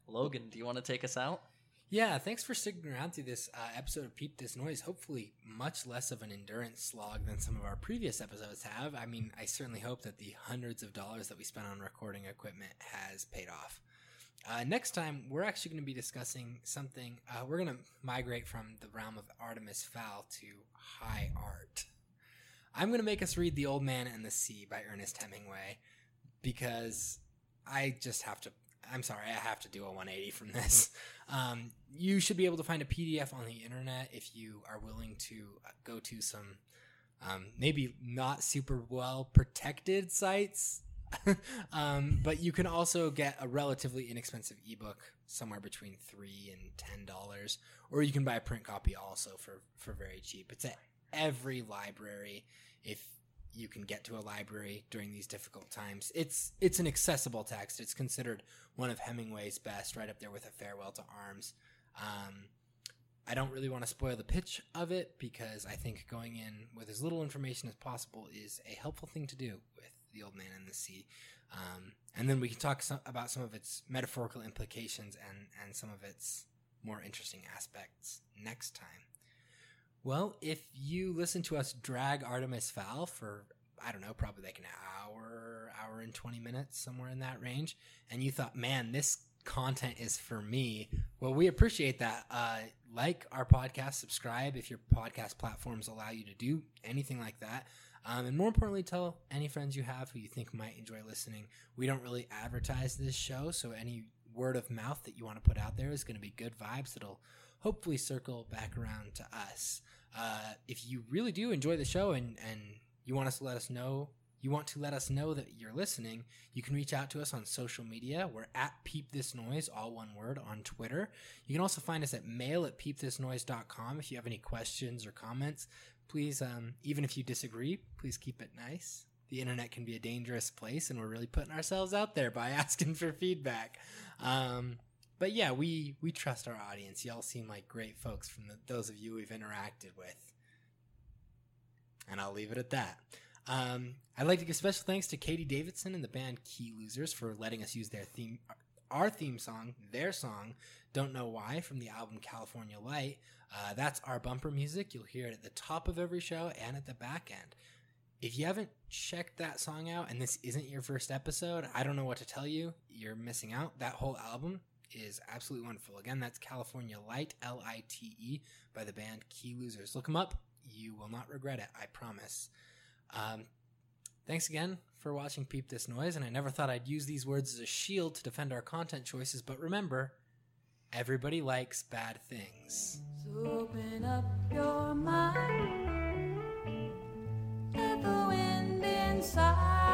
S3: Logan, do you want to take us out?
S1: Yeah, thanks for sticking around through this uh, episode of Peep This Noise. Hopefully, much less of an endurance slog than some of our previous episodes have. I mean, I certainly hope that the hundreds of dollars that we spent on recording equipment has paid off. Uh, next time, we're actually going to be discussing something. Uh, we're going to migrate from the realm of Artemis Fowl to high art. I'm going to make us read The Old Man and the Sea by Ernest Hemingway because I just have to. I'm sorry, I have to do a 180 from this. [LAUGHS] Um, you should be able to find a PDF on the internet if you are willing to uh, go to some um, maybe not super well protected sites. [LAUGHS] um, but you can also get a relatively inexpensive ebook somewhere between three and ten dollars, or you can buy a print copy also for for very cheap. It's at every library if you can get to a library during these difficult times. It's it's an accessible text. It's considered one of Hemingway's best, right up there with A Farewell to Arms. Um, I don't really want to spoil the pitch of it because I think going in with as little information as possible is a helpful thing to do The Old Man and the Sea. Um, and then we can talk some, about some of its metaphorical implications and, and some of its more interesting aspects next time. Well, if you listen to us drag Artemis Fowl for, I don't know, probably like an hour, hour and 20 minutes, somewhere in that range, and you thought, man, this content is for me, well, we appreciate that. Uh, like our podcast, subscribe if your podcast platforms allow you to do anything like that. Um, and more importantly, tell any friends you have who you think might enjoy listening. We don't really advertise this show, so any word of mouth that you want to put out there is going to be good vibes that'll hopefully circle back around to us. Uh, if you really do enjoy the show and, and you want us to let us know, you want to let us know that you're listening, you can reach out to us on social media. We're at Peep This Noise, all one word, on Twitter. You can also find us at mail at peepthisnoise.com if you have any questions or comments. Please, um, even if you disagree, please keep it nice. The internet can be a dangerous place, and we're really putting ourselves out there by [LAUGHS] asking for feedback. Um, but yeah, we we trust our audience. Y'all seem like great folks from the, those of you we've interacted with, and I'll leave it at that. Um, I'd like to give special thanks to Katie Davidson and the band Key Losers for letting us use their theme, our theme song, their song, "Don't Know Why" from the album California Lite. Uh, that's our bumper music. You'll hear it at the top of every show and at the back end. If you haven't checked that song out and this isn't your first episode, I don't know what to tell you. You're missing out. That whole album is absolutely wonderful. Again, that's California Lite, L I T E, by the band Key Losers. Look them up. You will not regret it, I promise. Um, thanks again for watching Peep This Noise, and I never thought I'd use these words as a shield to defend our content choices, but remember, Everybody likes bad things.
S4: So open up your mind. Let the wind inside.